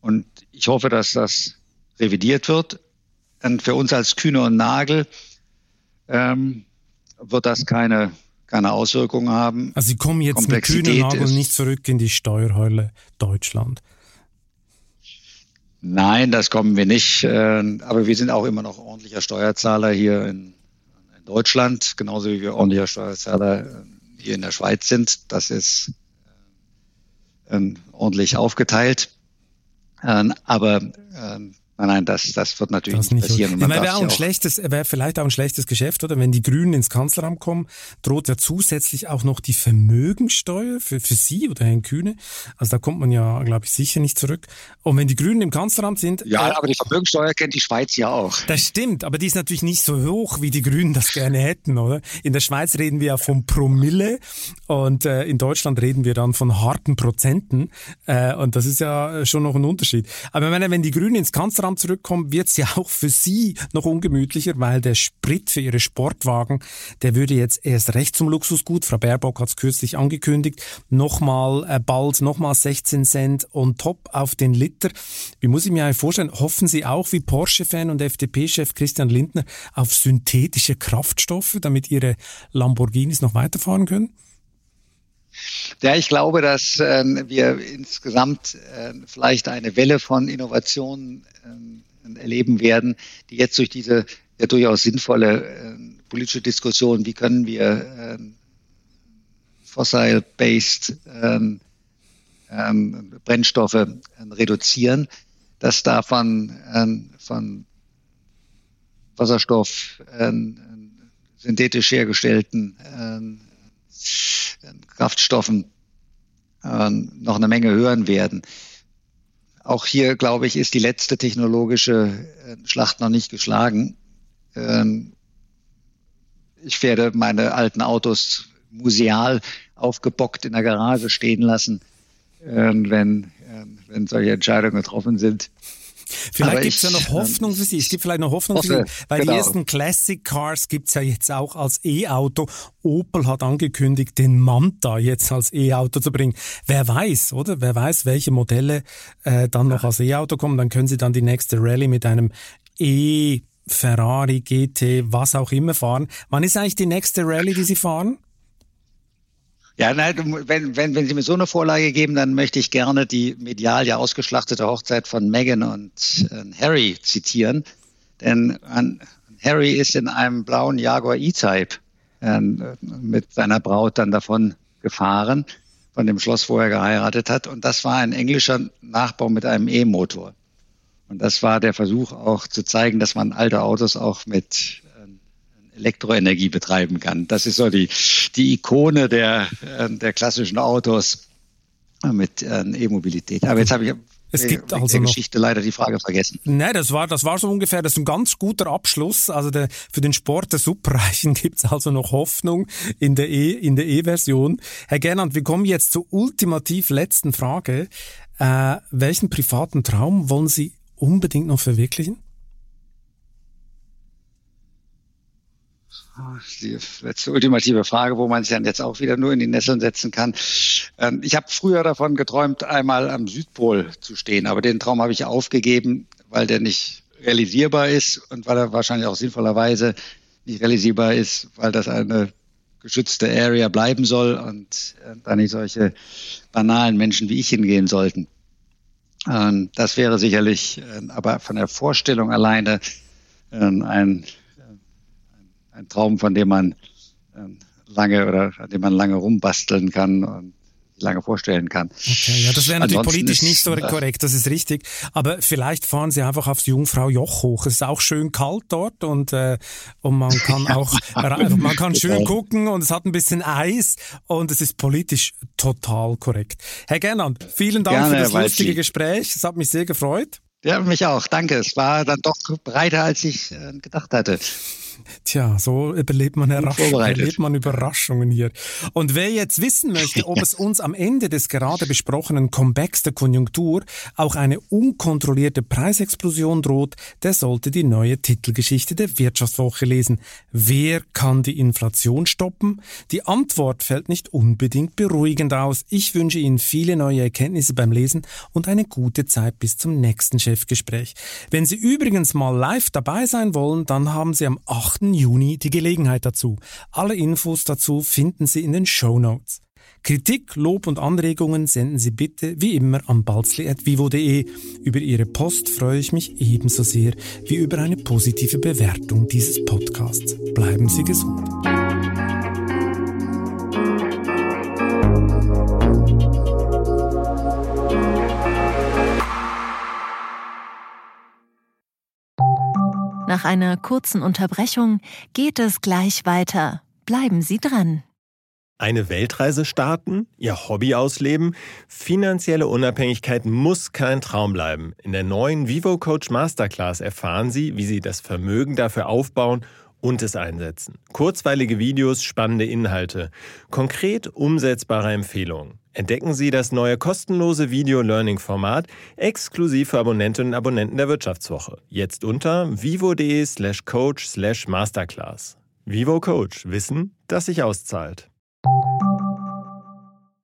Und ich hoffe, dass das revidiert wird. Und für uns als Kühne und Nagel ähm, wird das keine keine Auswirkungen haben. Also Sie kommen jetzt mit kühnen Nageln nicht zurück in die Steuerhölle Deutschland. Nein, das kommen wir nicht. Äh, aber wir sind auch immer noch ordentlicher Steuerzahler hier in, Deutschland, genauso wie wir ordentlicher Steuerzahler äh, hier in der Schweiz sind. Das ist äh, ordentlich aufgeteilt. Aber Nein, nein, das, das wird natürlich das nicht passieren. Man ja, wäre auch ein schlechtes, wäre vielleicht auch ein schlechtes Geschäft, oder? Wenn die Grünen ins Kanzleramt kommen, droht ja zusätzlich auch noch die Vermögensteuer für, für Sie oder Herrn Kühne. Also da kommt man ja, glaube ich, sicher nicht zurück. Und wenn die Grünen im Kanzleramt sind. Ja, äh, aber die Vermögensteuer kennt die Schweiz ja auch. Das stimmt, aber die ist natürlich nicht so hoch, wie die Grünen das gerne hätten, oder? In der Schweiz reden wir ja von Promille und äh, in Deutschland reden wir dann von harten Prozenten. Äh, und das ist ja schon noch ein Unterschied. Aber ich meine, wenn die Grünen ins Kanzleramt Kanzleramt zurückkommen, wird es ja auch für Sie noch ungemütlicher, weil der Sprit für Ihre Sportwagen, der würde jetzt erst recht zum Luxusgut. Frau Baerbock hat es kürzlich angekündigt. Nochmal äh, bald nochmal 16 Cent on top auf den Liter. Wie muss ich mir vorstellen? Hoffen Sie auch wie Porsche-Fan und FDP-Chef Christian Lindner auf synthetische Kraftstoffe, damit Ihre Lamborghinis noch weiterfahren können? Ja, ich glaube, dass äh, wir insgesamt äh, vielleicht eine Welle von Innovationen erleben werden, die jetzt durch diese ja durchaus sinnvolle äh, politische Diskussion, wie können wir ähm, fossil-based ähm, ähm, Brennstoffe reduzieren, dass davon ähm, von Wasserstoff synthetisch hergestellten Kraftstoffen noch eine Menge hören werden. Auch hier, glaube ich, ist die letzte technologische äh, Schlacht noch nicht geschlagen. Ähm, ich werde meine alten Autos museal aufgebockt in der Garage stehen lassen, äh, wenn, äh, wenn solche Entscheidungen getroffen sind. Vielleicht gibt es ja noch Hoffnung für Sie. Es gibt vielleicht noch Hoffnung hoffe, für Sie, weil genau. die ersten Classic Cars gibt es ja jetzt auch als E-Auto. Opel hat angekündigt, den Manta jetzt als E-Auto zu bringen. Wer weiß, oder? Wer weiß, welche Modelle äh, dann noch als E-Auto kommen. Dann können Sie dann die nächste Rallye mit einem E Ferrari, GT, was auch immer fahren. Wann ist eigentlich die nächste Rallye, die Sie fahren? Ja, nein, wenn, wenn, wenn Sie mir so eine Vorlage geben, dann möchte ich gerne die medial ja ausgeschlachtete Hochzeit von Meghan und äh, Harry zitieren. Denn äh, Harry ist in einem blauen Jaguar E-Type äh, mit seiner Braut dann davon gefahren, von dem Schloss, wo er geheiratet hat. Und das war ein englischer Nachbau mit einem E-Motor. Und das war der Versuch auch zu zeigen, dass man alte Autos auch mit Elektroenergie betreiben kann. Das ist so die, die Ikone der, äh, der klassischen Autos mit äh, E-Mobilität. Aber jetzt habe ich es gibt also der Geschichte leider die Frage vergessen. Nein, das war, das war so ungefähr, das ist ein ganz guter Abschluss. Also der, für den Sport der Superreichen gibt es also noch Hoffnung in der E, in der E-Version. Herr Gernand, wir kommen jetzt zur ultimativ letzten Frage. Äh, welchen privaten Traum wollen Sie unbedingt noch verwirklichen? Die letzte ultimative Frage, wo man sich dann jetzt auch wieder nur in die Nesseln setzen kann. Ähm, ich habe früher davon geträumt, einmal am Südpol zu stehen, aber den Traum habe ich aufgegeben, weil der nicht realisierbar ist und weil er wahrscheinlich auch sinnvollerweise nicht realisierbar ist, weil das eine geschützte Area bleiben soll und äh, da nicht solche banalen Menschen wie ich hingehen sollten. Ähm, das wäre sicherlich äh, aber von der Vorstellung alleine äh, ein ein Traum, von dem man ähm, lange oder an dem man lange rumbasteln kann und lange vorstellen kann. Okay, ja, das wäre natürlich Ansonsten politisch nicht so korrekt, das ist richtig. Aber vielleicht fahren Sie einfach aufs Jungfrau Joch hoch. Es ist auch schön kalt dort und, äh, und man kann auch, man kann schön gucken und es hat ein bisschen Eis und es ist politisch total korrekt. Herr Gernand, vielen Dank Gerne, für das lustige Gespräch. Es hat mich sehr gefreut. Ja, mich auch. Danke. Es war dann doch breiter, als ich äh, gedacht hatte. Tja, so überlebt man, erlebt man Überraschungen hier. Und wer jetzt wissen möchte, ob es uns am Ende des gerade besprochenen Comebacks der Konjunktur auch eine unkontrollierte Preisexplosion droht, der sollte die neue Titelgeschichte der Wirtschaftswoche lesen. Wer kann die Inflation stoppen? Die Antwort fällt nicht unbedingt beruhigend aus. Ich wünsche Ihnen viele neue Erkenntnisse beim Lesen und eine gute Zeit bis zum nächsten Chefgespräch. Wenn Sie übrigens mal live dabei sein wollen, dann haben Sie am 8. 8. Juni die Gelegenheit dazu. Alle Infos dazu finden Sie in den Show Notes. Kritik, Lob und Anregungen senden Sie bitte wie immer an balzli.vivo.de. Über Ihre Post freue ich mich ebenso sehr wie über eine positive Bewertung dieses Podcasts. Bleiben Sie gesund. Nach einer kurzen Unterbrechung geht es gleich weiter. Bleiben Sie dran. Eine Weltreise starten, Ihr Hobby ausleben, finanzielle Unabhängigkeit muss kein Traum bleiben. In der neuen Vivo Coach Masterclass erfahren Sie, wie Sie das Vermögen dafür aufbauen und es einsetzen. Kurzweilige Videos, spannende Inhalte, konkret umsetzbare Empfehlungen. Entdecken Sie das neue kostenlose Video-Learning-Format exklusiv für Abonnentinnen und Abonnenten der Wirtschaftswoche. Jetzt unter vivo.de slash coach slash masterclass. Vivo Coach. Wissen, das sich auszahlt.